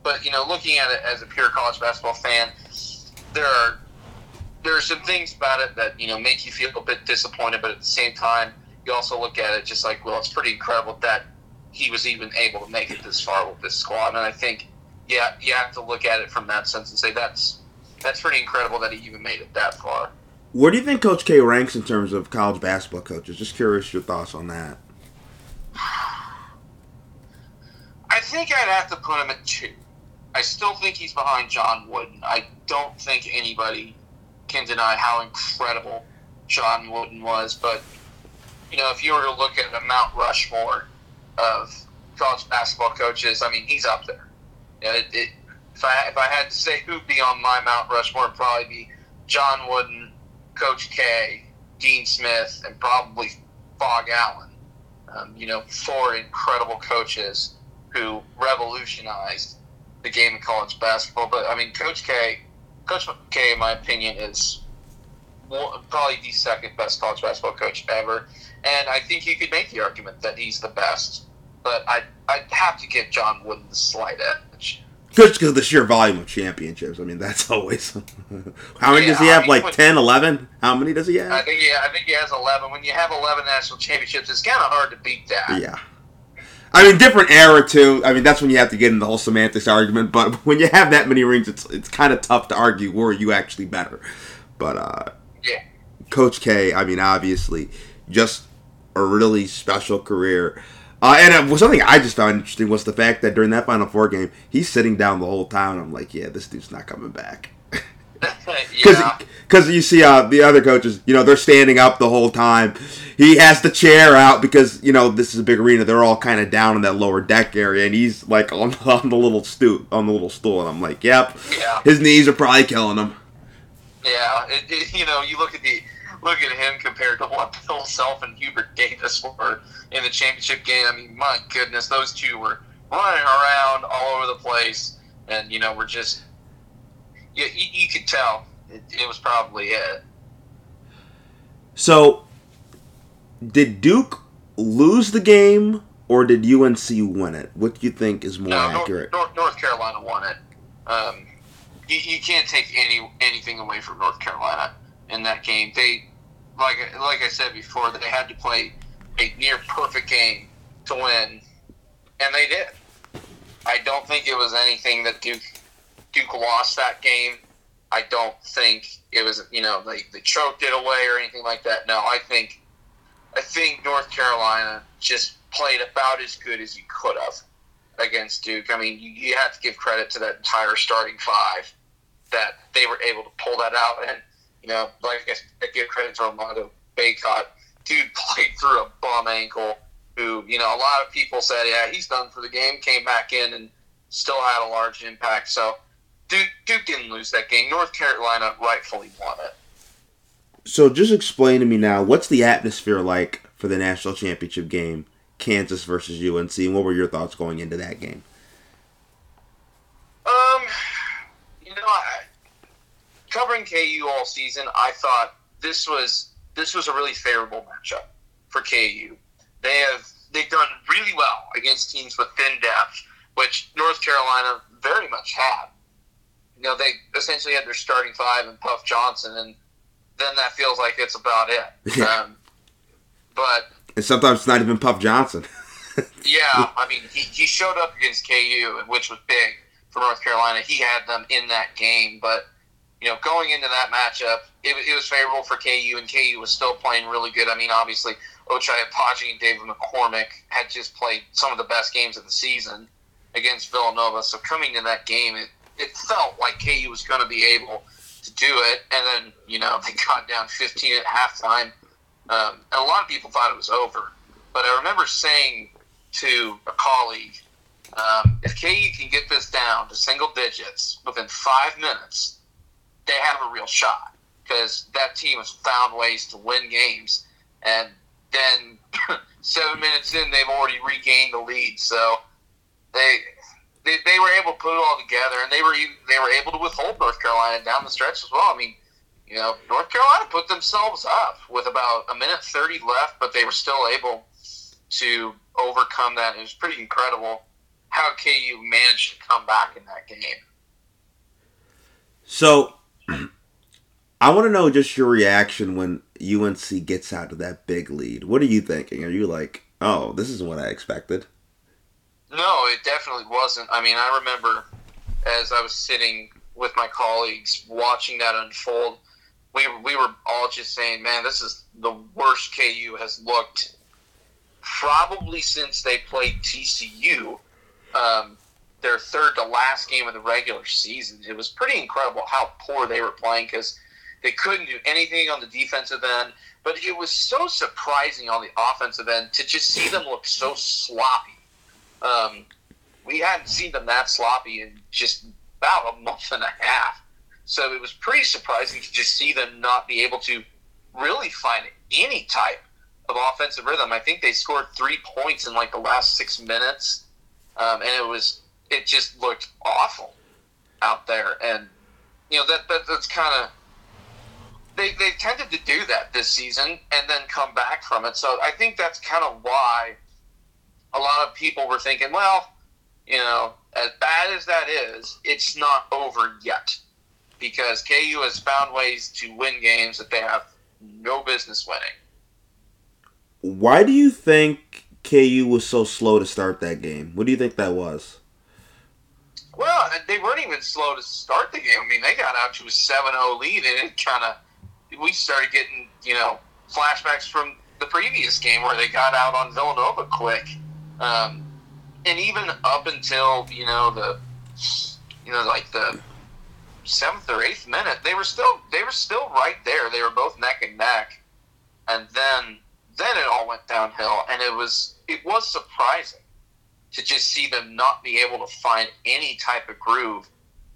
but you know, looking at it as a pure college basketball fan, there are there are some things about it that you know make you feel a bit disappointed. But at the same time, you also look at it just like, well, it's pretty incredible that he was even able to make it this far with this squad. And I think, yeah, you have to look at it from that sense and say that's that's pretty incredible that he even made it that far. Where do you think Coach K ranks in terms of college basketball coaches? Just curious your thoughts on that. [sighs] I think I'd have to put him at two. I still think he's behind John Wooden. I don't think anybody can deny how incredible John Wooden was. But, you know, if you were to look at a Mount Rushmore of college basketball coaches, I mean, he's up there. You know, it, it, if, I, if I had to say who'd be on my Mount Rushmore, it'd probably be John Wooden, Coach K, Dean Smith, and probably Phog Allen. Um, you know, four incredible coaches who revolutionized the game of college basketball. But I mean, Coach K, Coach K, in my opinion, is probably the second best college basketball coach ever, and I think you could make the argument that he's the best. But I I have to give John Wooden the slight edge. Just because of the sheer volume of championships. I mean, that's [laughs] always. [laughs] How many Yeah, does he I have? mean, Like when- 10, 11? How many does he have? I think yeah, I think he has eleven. When you have eleven national championships, it's kind of hard to beat that. Yeah. I mean, different era too. I mean, that's when you have to get in the whole semantics argument. But [laughs] when you have that many rings, it's it's kind of tough to argue were you actually better. But uh, Yeah. Coach K, I mean, obviously, just a really special career. Uh, and uh, something I just found interesting was the fact that during that Final Four game, he's sitting down the whole time. I'm like, yeah, this dude's not coming back. [laughs] [laughs] Because yeah. you see uh, the other coaches, you know, they're standing up the whole time. He has the chair out because, you know, this is a big arena. They're all kind of down in that lower deck area. And he's like [laughs] on, on the little stoop, on the little stool. And I'm like, yep, Yeah. his knees are probably killing him. Yeah, it, it, you know, you look at the look at him compared to what Bill Self and Hubert Davis were in the championship game. I mean, my goodness, those two were running around all over the place, and you know, we're just you, you, you could tell it, it was probably it. So, did Duke lose the game or did UNC win it? What do you think is more No, accurate? North, North, North Carolina won it. Um, you, you can't take any anything away from North Carolina in that game. They, like like I said before, they had to play a near perfect game to win, and they did. I don't think it was anything that Duke Duke lost that game. I don't think it was you know they, they choked it away or anything like that. No, I think I think North Carolina just played about as good as you could have against Duke. I mean, you, you have to give credit to that entire starting five that they were able to pull that out. And you know, like I, guess, I give credit to Armando Bacot. Dude played through a bum ankle. Who you know, a lot of people said, yeah, he's done for the game. Came back in and still had a large impact. So Duke, Duke didn't lose that game. North Carolina rightfully won it. So just explain to me now, what's the atmosphere like for the national championship game, Kansas versus UNC, and what were your thoughts going into that game? Um, you know, I, covering KU all season, I thought this was this was a really favorable matchup for KU. They have they've done really well against teams with thin depth, which North Carolina very much had. You know, they essentially had their starting five and Puff Johnson, and then that feels like it's about it. Yeah. Um, but And sometimes it's not even Puff Johnson. [laughs] yeah, I mean, he, he showed up against KU, which was big for North Carolina. He had them in that game, but you know, going into that matchup, it, it was favorable for KU, and KU was still playing really good. I mean, obviously, Ochai Agbaji and David McCormack had just played some of the best games of the season against Villanova. So coming to that game, it, it felt like KU was going to be able to do it, and then you know they got down 15 at halftime, um, and a lot of people thought it was over. But I remember saying to a colleague, um, if KU can get this down to single digits within five minutes, they have a real shot because that team has found ways to win games, and then [clears throat] seven minutes in, they've already regained the lead. So they they, they were able to put it all together, and they were even, they were able to withhold North Carolina down the stretch as well. I mean, you know, North Carolina put themselves up with about a minute thirty left, but they were still able to overcome that. It was pretty incredible how KU managed to come back in that game. So, [clears throat] I want to know just your reaction when UNC gets out to that big lead. What are you thinking? Are you like, oh, this is what I expected? No, it definitely wasn't. I mean, I remember as I was sitting with my colleagues watching that unfold, we we were all just saying, "Man, this is the worst KU has looked probably since they played TCU." Um, their third to last game of the regular season. It was pretty incredible how poor they were playing because they couldn't do anything on the defensive end. But it was so surprising on the offensive end to just see them look so sloppy. Um, we hadn't seen them that sloppy in just about a month and a half. So it was pretty surprising to just see them not be able to really find any type of offensive rhythm. I think they scored three points in like the last six minutes, um, and it was it just looked awful out there. And you know that, that that's kind of they they tended to do that this season and then come back from it. So I think that's kind of why a lot of people were thinking, well, you know, as bad as that is, it's not over yet because KU has found ways to win games that they have no business winning. Why do you think KU was so slow to start that game? What do you think that was? Well, they weren't even slow to start the game. I mean, they got out to a 7-0 lead, and it kind of we started getting you know flashbacks from the previous game where they got out on Villanova quick, um, and even up until you know the you know like the seventh or eighth minute, they were still they were still right there. They were both neck and neck, and then then it all went downhill, and it was it was surprising to just see them not be able to find any type of groove.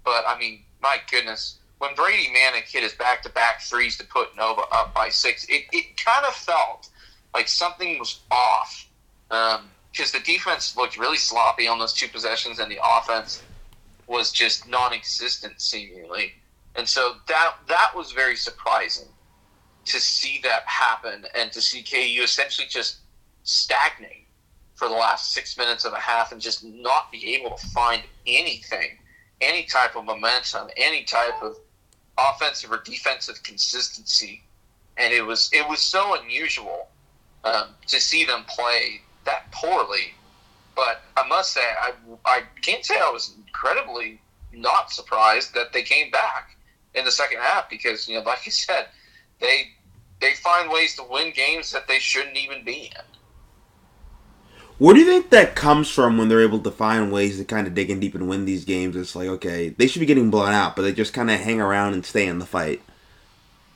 But I mean, my goodness, when Brady Manek hit his back to back threes to put Nova up by six, it, it kind of felt like something was off. Um, because the defense looked really sloppy on those two possessions, and the offense was just non existent seemingly. And so that that was very surprising to see that happen and to see KU essentially just stagnate for the last six minutes and a half and just not be able to find anything, any type of momentum, any type of offensive or defensive consistency. And it was it was so unusual um, to see them play that poorly. But I must say, I, I can't say I was incredibly not surprised that they came back. in the second half because you know, like you said, they they find ways to win games that they shouldn't even be in. Where do you think that comes from when they're able to find ways to kind of dig in deep and win these games? It's like, okay, they should be getting blown out, but they just kind of hang around and stay in the fight.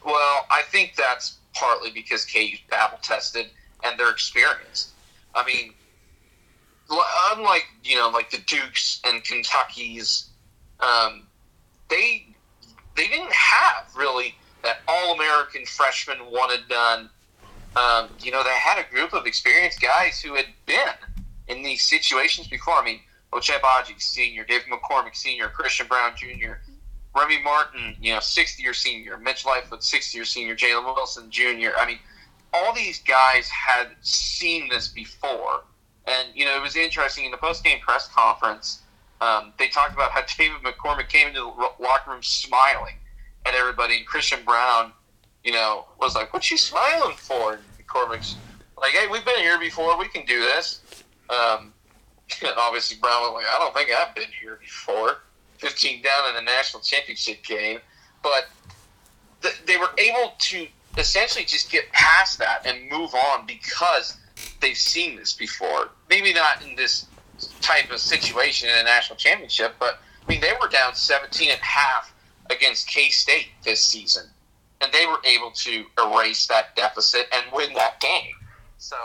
Well, I think that's partly because KU's battle tested and they're experienced. I mean, unlike you know, like the Dukes and Kentuckies, um, they they didn't have really that all American freshman and done. Um, you know, they had a group of experienced guys who had been in these situations before. I mean, Ochai Agbaji, senior, David McCormack, senior, Christian Braun, junior, Remy Martin, you know, sixth year senior, Mitch Lightfoot, sixth year senior, Jalen Wilson, junior. I mean, all these guys had seen this before. And, you know, it was interesting in the post game press conference, um, they talked about how [laughs] David McCormack came into the locker room smiling at everybody. And Christian Braun, you know, was like, What you smiling for? And McCormack's like, Hey, we've been here before. We can do this. Um, and [laughs] obviously, Braun was like, I don't think I've been here before. 15 down in the national championship game. But th- they were able to essentially just get past that and move on because they've seen this before. Maybe not in this type of situation in a national championship, but I mean, they were down 17 and a half against K State this season, and they were able to erase that deficit and win that game. So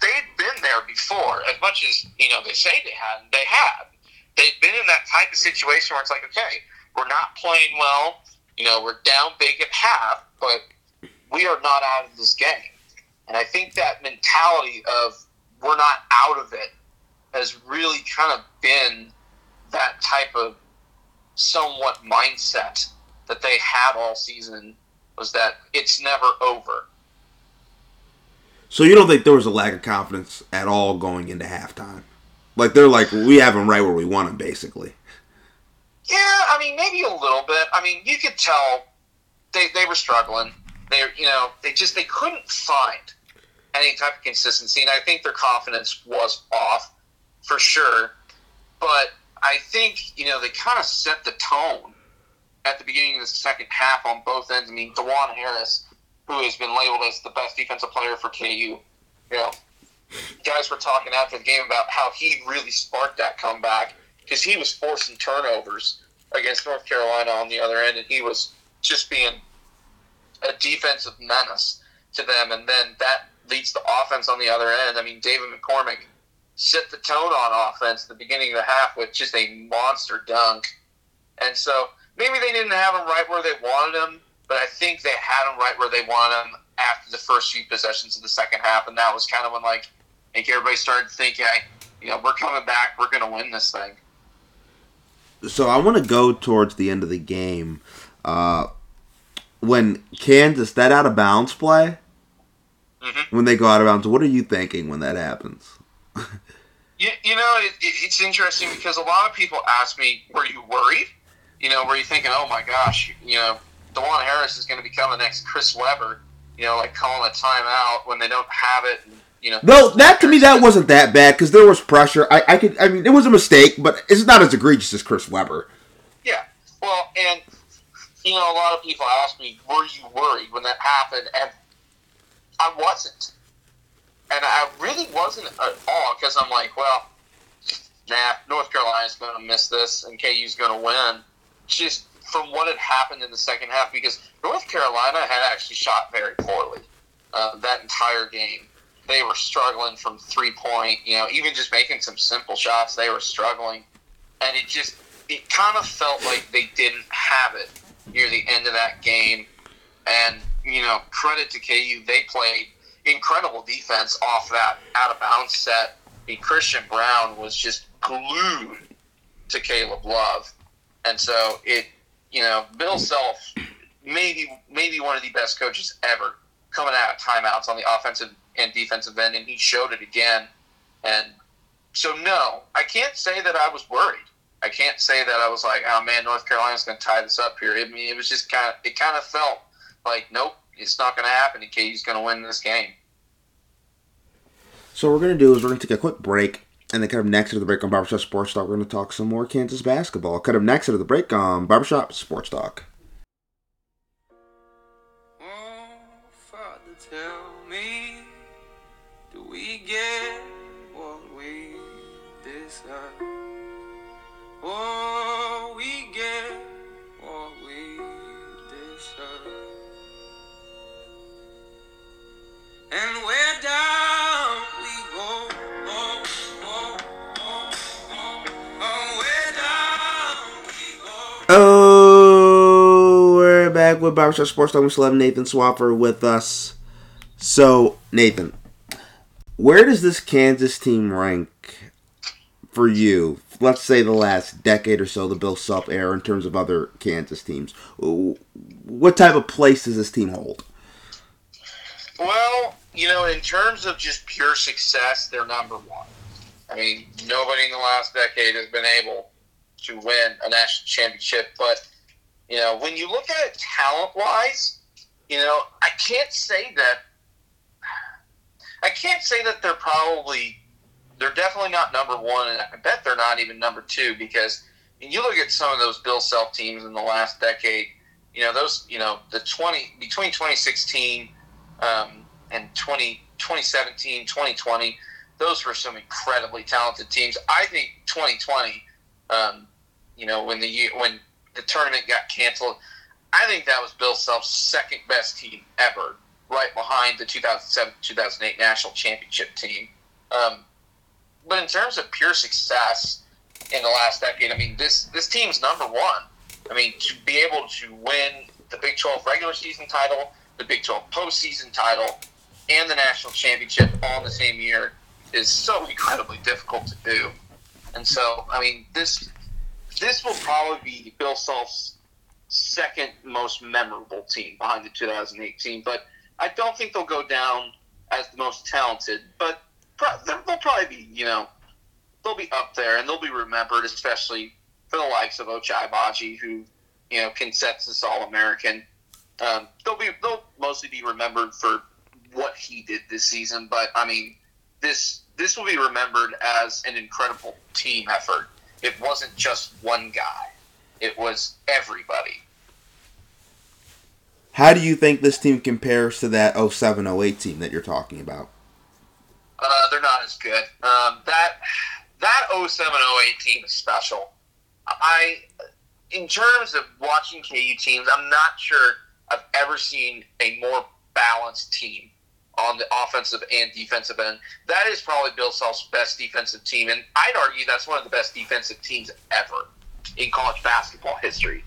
they'd been there before. As much as you know, they say they hadn't. They had. They'd been in that type of situation where it's like, okay, we're not playing well. You know, we're down big at half, but we are not out of this game. And I think that mentality of we're not out of it has really kind of been that type of somewhat mindset that they had all season was that it's never over. So you don't think there was a lack of confidence at all going into halftime? Like they're like, we have them right where we want them, basically. Yeah, I mean, maybe a little bit. I mean, you could tell they, they were struggling. They, you know, they just they couldn't find any type of consistency, and I think their confidence was off for sure. But I think you know they kind of set the tone at the beginning of the second half on both ends. I mean, Dajuan Harris, who has been labeled as the best defensive player for KU, you know, guys were talking after the game about how he really sparked that comeback because he was forcing turnovers against North Carolina on the other end, and he was just being a defensive menace to them. And then that leads to offense on the other end. I mean, David McCormack set the tone on offense at the beginning of the half with just a monster dunk. And so maybe they didn't have him right where they wanted him, but I think they had him right where they wanted him after the first few possessions of the second half. And that was kind of when, like, I think everybody started thinking, hey, you know, we're coming back. We're going to win this thing. So I want to go towards the end of the game. Uh, when Kansas that out of bounds play, Mhm. when they go out of bounds, what are you thinking when that happens? [laughs] You, you know, it, it, it's interesting because a lot of people ask me, were you worried? You know, were you're thinking, oh my gosh, you know, Dajuan Harris is going to become the next Chris Webber, you know, like calling a timeout when they don't have it. And, you know, No, that to me that wasn't that bad because there was pressure. I, I could, I mean, it was a mistake, but it's not as egregious as Chris Webber. Yeah. Well, and, you know, a lot of people ask me, were you worried when that happened? And I wasn't. And I really wasn't at all because I'm like, well, nah, North Carolina's going to miss this and KU's going to win. Just from what had happened in the second half, because North Carolina had actually shot very poorly uh, that entire game. They were struggling from three point, you know, even just making some simple shots, they were struggling. And it just, it kind of felt like they didn't have it near the end of that game. And, you know, credit to KU, they played incredible defense off that out of bounds set. I mean, Christian Braun was just glued to Caleb Love. And so it, you know, Bill Self, maybe maybe one of the best coaches ever, coming out of timeouts on the offensive and defensive end, and he showed it again. And so, no, I can't say that I was worried. I can't say that I was like, oh man, North Carolina's going to tie this up here. I mean, it was just kind of, it kind of felt like, nope, it's not going to happen. KU's going to win this game. So what we're gonna do is we're gonna take a quick break, and then kind of next to the break on Barbershop Sports Talk, we're going to talk some more Kansas basketball. Kind of next to the break on Barbershop Sports Talk. Tell me, do we get what we deserve? Oh, we get what we deserve. And when back with Barbershop Sports Talk. We still have Nathan Swaffer with us. So, Nathan, where does this Kansas team rank for you? Let's say the last decade or so, the Bill Self era, in terms of other Kansas teams. What type of place does this team hold? Well, you know, in terms of just pure success, they're number one. I mean, nobody in the last decade has been able to win a national championship. But, you know, when you look at it talent wise, you know, I can't say that. I can't say that they're probably. They're definitely not number one, and I bet they're not even number two because when you look at some of those Bill Self teams in the last decade, you know, those, you know, the 20, between 2016 um, and 20, 2017, 2020, those were some incredibly talented teams. I think 2020, um, you know, when the year, when the tournament got canceled, I think that was Bill Self's second best team ever, right behind the 2007 2008 national championship team. Um, but in terms of pure success in the last decade, I mean, this this team's number one. I mean, to be able to win the Big 12 regular season title, the Big 12 postseason title, and the national championship all in the same year is so incredibly difficult to do. And so, I mean, this this will probably be Bill Self's second most memorable team behind the 2008 team. But I don't think they'll go down as the most talented. But they'll they'll probably be, you know, they'll be up there and they'll be remembered, especially for the likes of Ochai Agbaji, who, you know, consensus All American. Um, they'll be they'll mostly be remembered for what he did this season. But I mean, this this will be remembered as an incredible team effort. It wasn't just one guy; it was everybody. How do you think this team compares to that 07 08 team that you're talking about? Uh, they're not as good. Um, that that 07 08 team is special. I, in terms of watching KU teams, I'm not sure I've ever seen a more balanced team on the offensive and defensive end. That is probably Bill Self's best defensive team, and I'd argue that's one of the best defensive teams ever in college basketball history.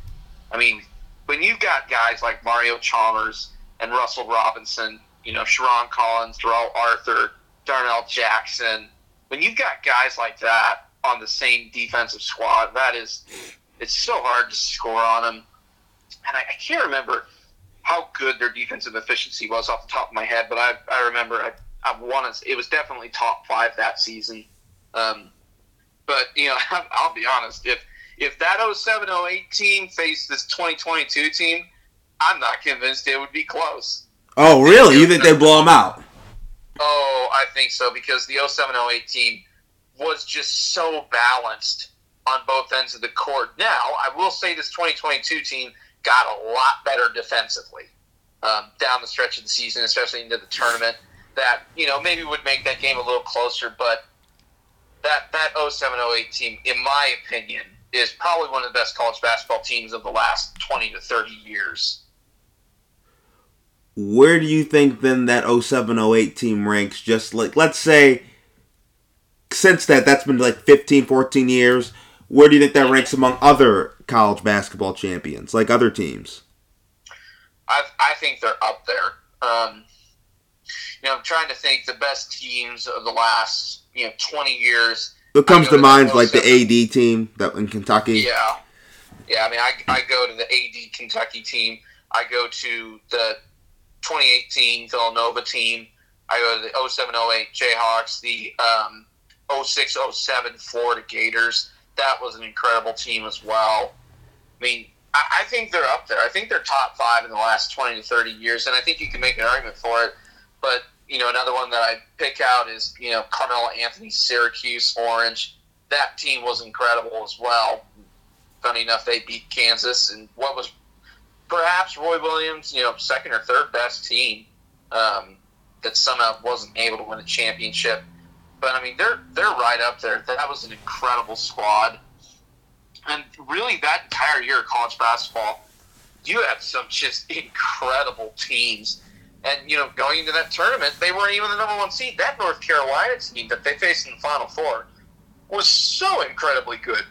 I mean, when you've got guys like Mario Chalmers and Russell Robinson, you know, Sherron Collins, Darrell Arthur, Darnell Jackson, when you've got guys like that on the same defensive squad, that is, it's so hard to score on them. And I, I can't remember how good their defensive efficiency was off the top of my head, but I, I remember I, I wanted, it was definitely top five that season. Um, but, you know, [laughs] I'll be honest, if, if that 07 08 team faced this 2022 team, I'm not convinced it would be close. Oh, really? You think they blow them out? Oh, I think so because the 07 08 team was just so balanced on both ends of the court. Now, I will say this 2022 team got a lot better defensively um, down the stretch of the season, especially into the tournament. That you know maybe would make that game a little closer, but that that 07 08 team, in my opinion, is probably one of the best college basketball teams of the last 20 to 30 years. Where do you think then that 07 08 team ranks? Just like, let's say, since that, that's been like 15, 14 years. Where do you think that ranks among other college basketball champions, like other teams? I, I think they're up there. Um, you know, I'm trying to think the best teams of the last you know 20 years. What comes to mind, like the AD team that in Kentucky. Yeah, yeah. I mean, I, I go to the AD Kentucky team. I go to the 2018 Villanova team. I go to the 0708 Jayhawks, the um, 0607 Florida Gators. That was an incredible team as well. I mean, I, I think they're up there. I think they're top five in the last 20 to 30 years, and I think you can make an argument for it. But, you know, another one that I pick out is, you know, Carmelo Anthony, Syracuse, Orange. That team was incredible as well. Funny enough, they beat Kansas and what was perhaps Roy Williams, you know, second or third best team um, that somehow wasn't able to win a championship. But I mean, they're they're right up there. That was an incredible squad, and really that entire year of college basketball, you had some just [laughs] incredible teams. And you know, going into that tournament, they weren't even the number one seed. That North Carolina team that they faced in the Final Four was so incredibly good.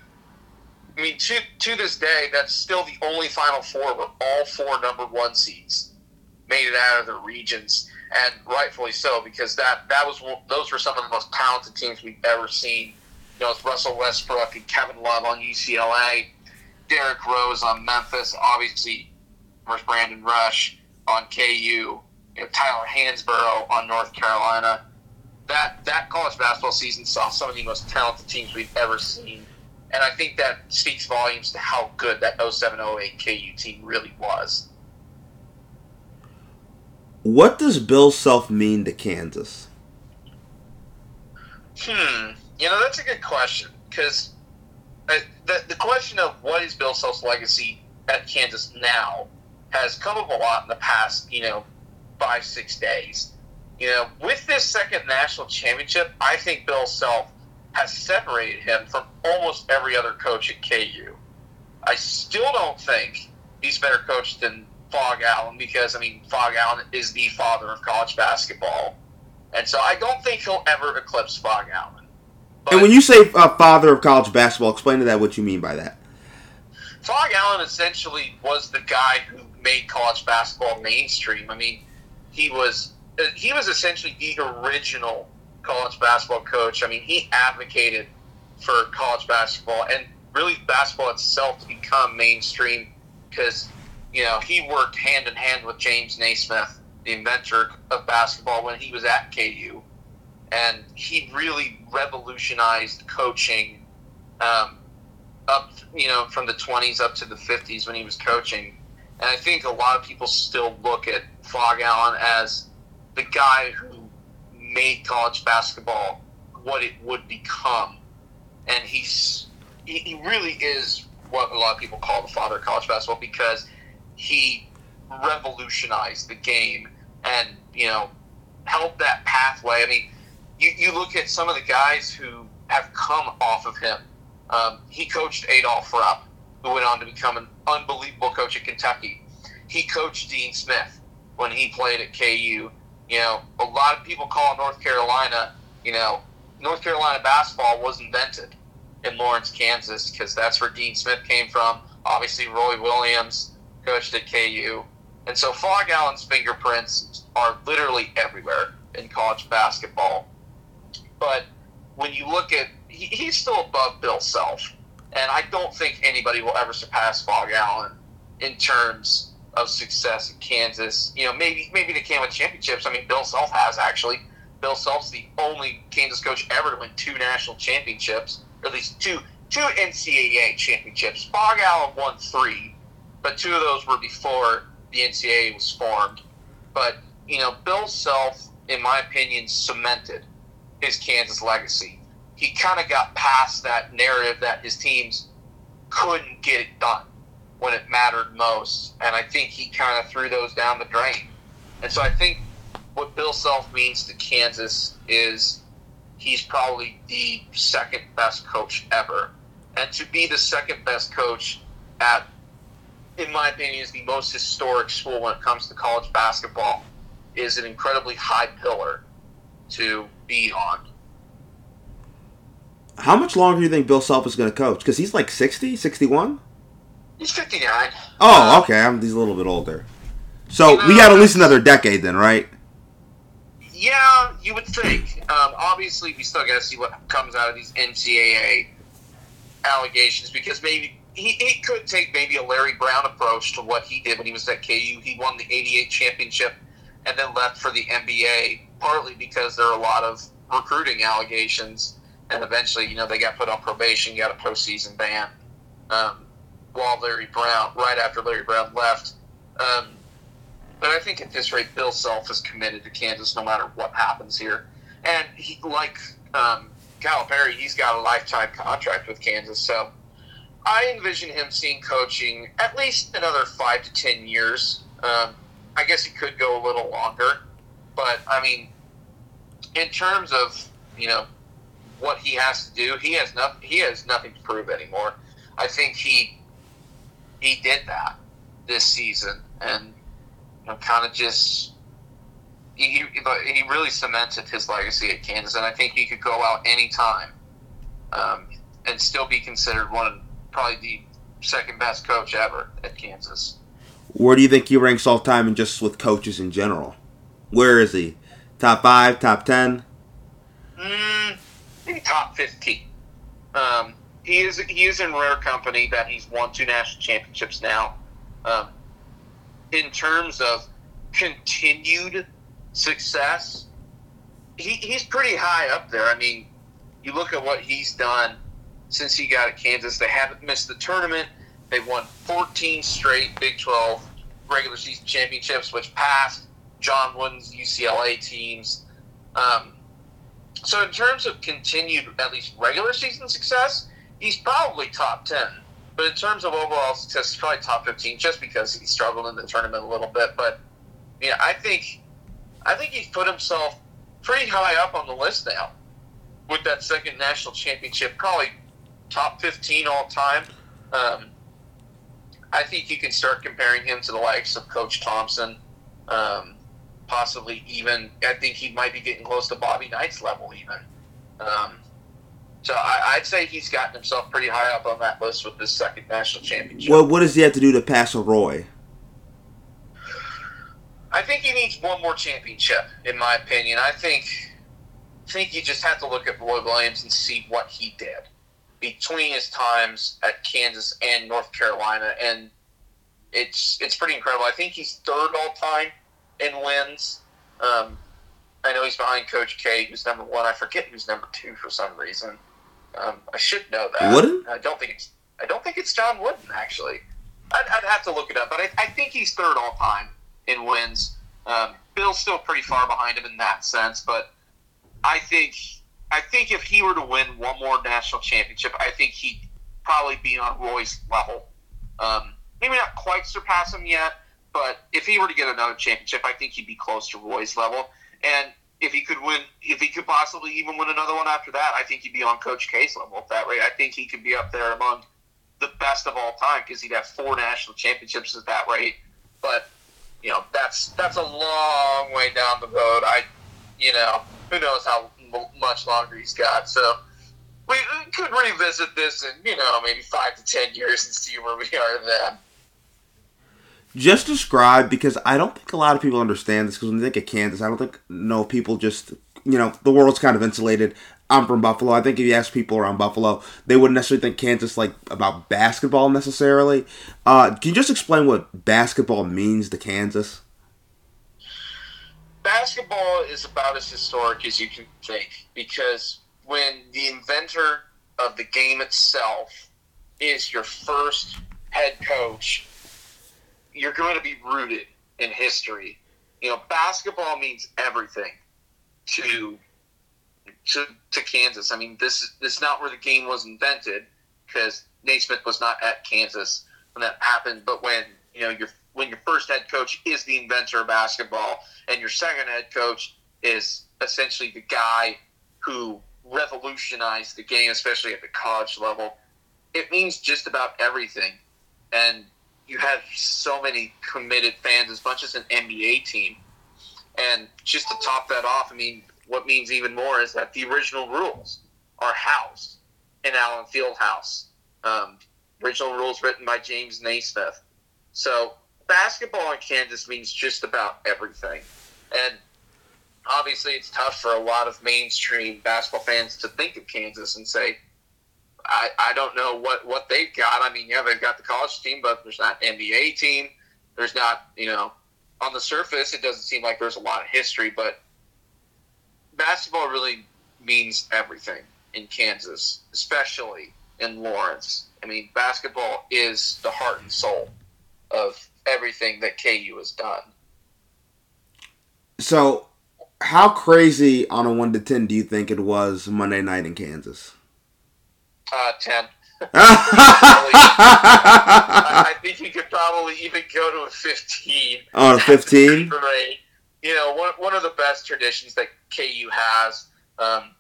I mean, to to this day, that's still the only Final Four where all four number one seeds made it out of the regions, and rightfully so because that that was those were some of the most talented teams we've ever seen. You know, it's Russell Westbrook and Kevin Love on UCLA, Derrick Rose on Memphis, obviously, there's Brandon Rush on KU, you know, Tyler Hansbrough on North Carolina. That that college basketball season saw some of the most talented teams we've ever seen. And I think that speaks volumes to how good that 0708 KU team really was. What does Bill Self mean to Kansas? Hmm. You know, that's a good question because uh, the the question of what is Bill Self's legacy at Kansas now has come up a lot in the past, you know, five six days. You know, with this second national championship, I think Bill Self has separated him from almost every other coach at KU. I still don't think he's better coach than Phog Allen because I mean Phog Allen is the father of college basketball, and so I don't think he'll ever eclipse Phog Allen. But And when you say uh, father of college basketball, explain to that what you mean by that. Phog Allen essentially was the guy who made college basketball mainstream. I mean, he was uh, he was essentially the original college basketball coach. I mean, he advocated for college basketball and really basketball itself to become mainstream because you know he worked hand in hand with James Naismith, the inventor of basketball, when he was at KU, and he really revolutionized coaching. Um, up, you know, from the 20s up to the 50s when he was coaching. And I think a lot of people still look at Phog Allen as the guy who made college basketball what it would become. And he's he, he really is what a lot of people call the father of college basketball because he revolutionized the game and, you know, helped that pathway. I mean, you, you look at some of the guys who have come off of him. Um, he coached Adolph Rupp, who went on to become an unbelievable coach at Kentucky. He coached Dean Smith when he played at KU. You know, a lot of people call North Carolina, you know, North Carolina basketball was invented in Lawrence, Kansas, because that's where Dean Smith came from. Obviously, Roy Williams coached at KU. And so Phog Allen's fingerprints are literally everywhere in college basketball. But when you look at, he, he's still above Bill Self. And I don't think anybody will ever surpass Phog Allen in terms of success in Kansas. You know, maybe maybe they can win championships. I mean, Bill Self has actually. Bill Self's the only Kansas coach ever to win two national championships, or at least two two NCAA championships. Phog Allen won three, but two of those were before the NCAA was formed. But you know, Bill Self, in my opinion, cemented his Kansas legacy. He kind of got past that narrative that his teams couldn't get it done when it mattered most, and I think he kind of threw those down the drain. And so I think what Bill Self means to Kansas is he's probably the second best coach ever. And to be the second best coach at, in my opinion, is the most historic school when it comes to college basketball is an incredibly high pillar to be on. How much longer do you think Bill Self is going to coach? Because he's like 60, 61? He's 59. Oh, okay. I'm, he's a little bit older. So we got at least another decade then, right? Yeah, you would think. Um, obviously, we still got to see what comes out of these NCAA allegations because maybe he, he could take maybe a Larry Brown approach to what he did when he was at KU. He won the 88 championship and then left for the NBA, partly because there are a lot of recruiting allegations. And eventually, you know, they got put on probation, got a postseason ban. Um, while Larry Brown, right after Larry Brown left. Um, but I think at this rate, Bill Self is committed to Kansas no matter what happens here. And he, like um, Calipari, he's got a lifetime contract with Kansas. So I envision him seeing coaching at least another five to ten years. Um, I guess he could go a little longer. But I mean, in terms of you know what he has to do, he has nothing. He has nothing to prove anymore. I think he he did that this season, and you know, kind of just he, he really cemented his legacy at Kansas, and I think he could go out anytime um, and still be considered one of probably the second best coach ever at Kansas. Where do you think he ranks all time and just with coaches in general? Where is he? Top five, top ten? Mm, top fifteen. Um, he is he is in rare company that he's won two national championships now. Um, in terms of continued success, he, he's pretty high up there. I mean, you look at what he's done since he got at Kansas. They haven't missed the tournament. They've won 14 straight Big 12 regular season championships, which passed John Wooden's UCLA teams. Um, so, in terms of continued, at least regular season success, he's probably top 10. But in terms of overall success, he's probably top 15 just because he struggled in the tournament a little bit. But, yeah, I think, I think he's put himself pretty high up on the list now with that second national championship, probably top 15 all time. Um, I think you can start comparing him to the likes of Coach Thompson, um, possibly even. I think he might be getting close to Bobby Knight's level, even. Um, so I, I'd say he's gotten himself pretty high up on that list with this second national championship. Well, what does he have to do to pass a Roy? I think he needs one more championship, in my opinion. I think, I think you just have to look at Roy Williams and see what he did between his times at Kansas and North Carolina, and it's it's pretty incredible. I think he's third all time in wins. Um, I know he's behind Coach K, who's number one. I forget who's number two for some reason. Um, I should know that. Wooden? I don't think it's I don't think it's John Wooden actually. I'd, I'd have to look it up, but I, I think he's third all time in wins. Um, Bill's still pretty far behind him in that sense, but I think I think if he were to win one more national championship, I think he'd probably be on Roy's level. Um, maybe not quite surpass him yet, but if he were to get another championship, I think he'd be close to Roy's level. And if he could win, if he could possibly even win another one after that, I think he'd be on Coach K's level at that rate. I think he could be up there among the best of all time because he'd have four national championships at that rate. But you know, that's that's a long way down the road. I, you know, who knows how much longer he's got. So we could revisit this in you know maybe five to ten years and see where we are then. Just describe because I don't think a lot of people understand this because when they think of Kansas, I don't think no people just you know the world's kind of insulated. I'm from Buffalo. I think if you ask people around Buffalo, they wouldn't necessarily think Kansas like about basketball necessarily. Uh, can you just explain what basketball means to Kansas? Basketball is about as historic as you can think because when the inventor of the game itself is your first head coach, you're going to be rooted in history. You know, basketball means everything to to, to Kansas. I mean, this is this is not where the game was invented because Naismith was not at Kansas when that happened. But when you know your when your first head coach is the inventor of basketball, and your second head coach is essentially the guy who revolutionized the game, especially at the college level, it means just about everything. And you have so many committed fans, as much as an NBA team. And just to top that off, I mean, what means even more is that the original rules are housed in Allen Fieldhouse. Um, original rules written by James Naismith. So basketball in Kansas means just about everything. And obviously, it's tough for a lot of mainstream basketball fans to think of Kansas and say, I, I don't know what, what they've got. I mean, yeah, they've got the college team, but there's not NBA team. There's not, you know, on the surface, it doesn't seem like there's a lot of history, but basketball really means everything in Kansas, especially in Lawrence. I mean, basketball is the heart and soul of everything that KU has done. So, how crazy on a one to ten do you think it was Monday night in Kansas? Uh, 10. [laughs] I, think you could probably even go to a 15. On a 15? Great. you know, one, one of the best traditions that KU has um,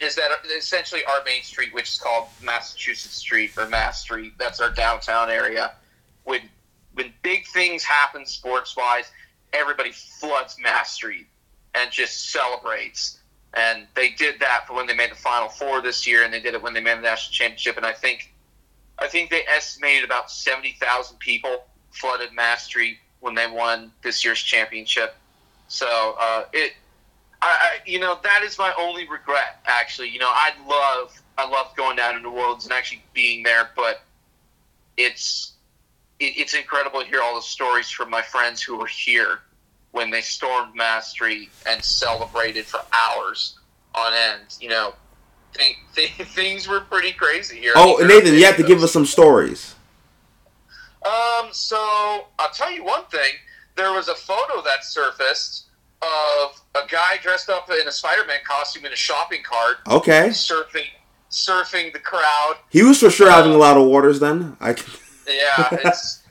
is that essentially our main street, which is called Massachusetts Street or Mass Street, that's our downtown area. When when big things happen sports wise, everybody floods Mass Street and just celebrates. And they did that for when they made the Final Four this year, and they did it when they made the national championship. And I think, I think they estimated about seventy thousand people flooded Mass Street when they won this year's championship. So uh, it, I, I, you know, that is my only regret. Actually, you know, I love, I love going down to New Orleans and actually being there, but it's, it, it's incredible to hear all the stories from my friends who were here when they stormed Mass Street and celebrated for hours on end. You know, th- th- [laughs] things were pretty crazy here. Oh, Nathan, you have to give us some stories. Um, so I'll tell you one thing. There was a photo that surfaced of a guy dressed up in a Spider-Man costume in a shopping cart, Okay. surfing, surfing the crowd. He was for sure having a lot of waters then. I can... Yeah, [laughs] it's.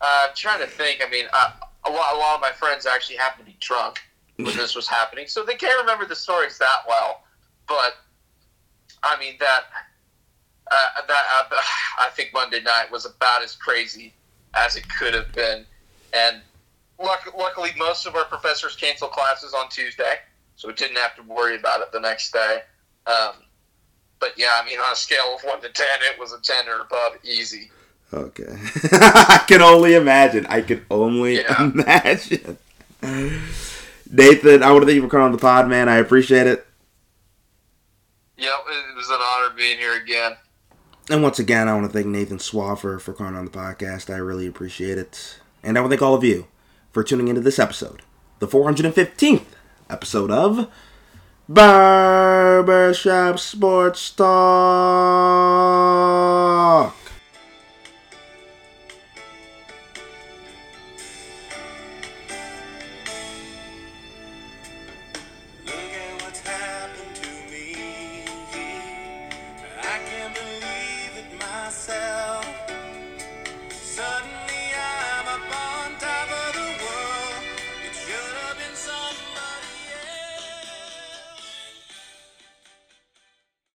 uh, I'm trying to think. I mean, uh, a lot, a lot of my friends actually happened to be drunk when this was happening, so they can't remember the stories that well. But I mean that. Uh, that uh, [sighs] I think Monday night was about as crazy as it could have been, and luck, luckily most of our professors canceled classes on Tuesday, so we didn't have to worry about it the next day. Um, but yeah, I mean, on a scale of one to ten, it was a ten or above, easy. Okay. [laughs] I can only imagine. I can only Yeah. [laughs] imagine. Nathan, I want to thank you for coming on the pod, man. I appreciate it. Yep, it was an honor being here again. And once again, I want to thank Nathan Swaffer for coming on the podcast. I really appreciate it. And I want to thank all of you for tuning into this episode, the 415th episode of Barbershop Sports Talk.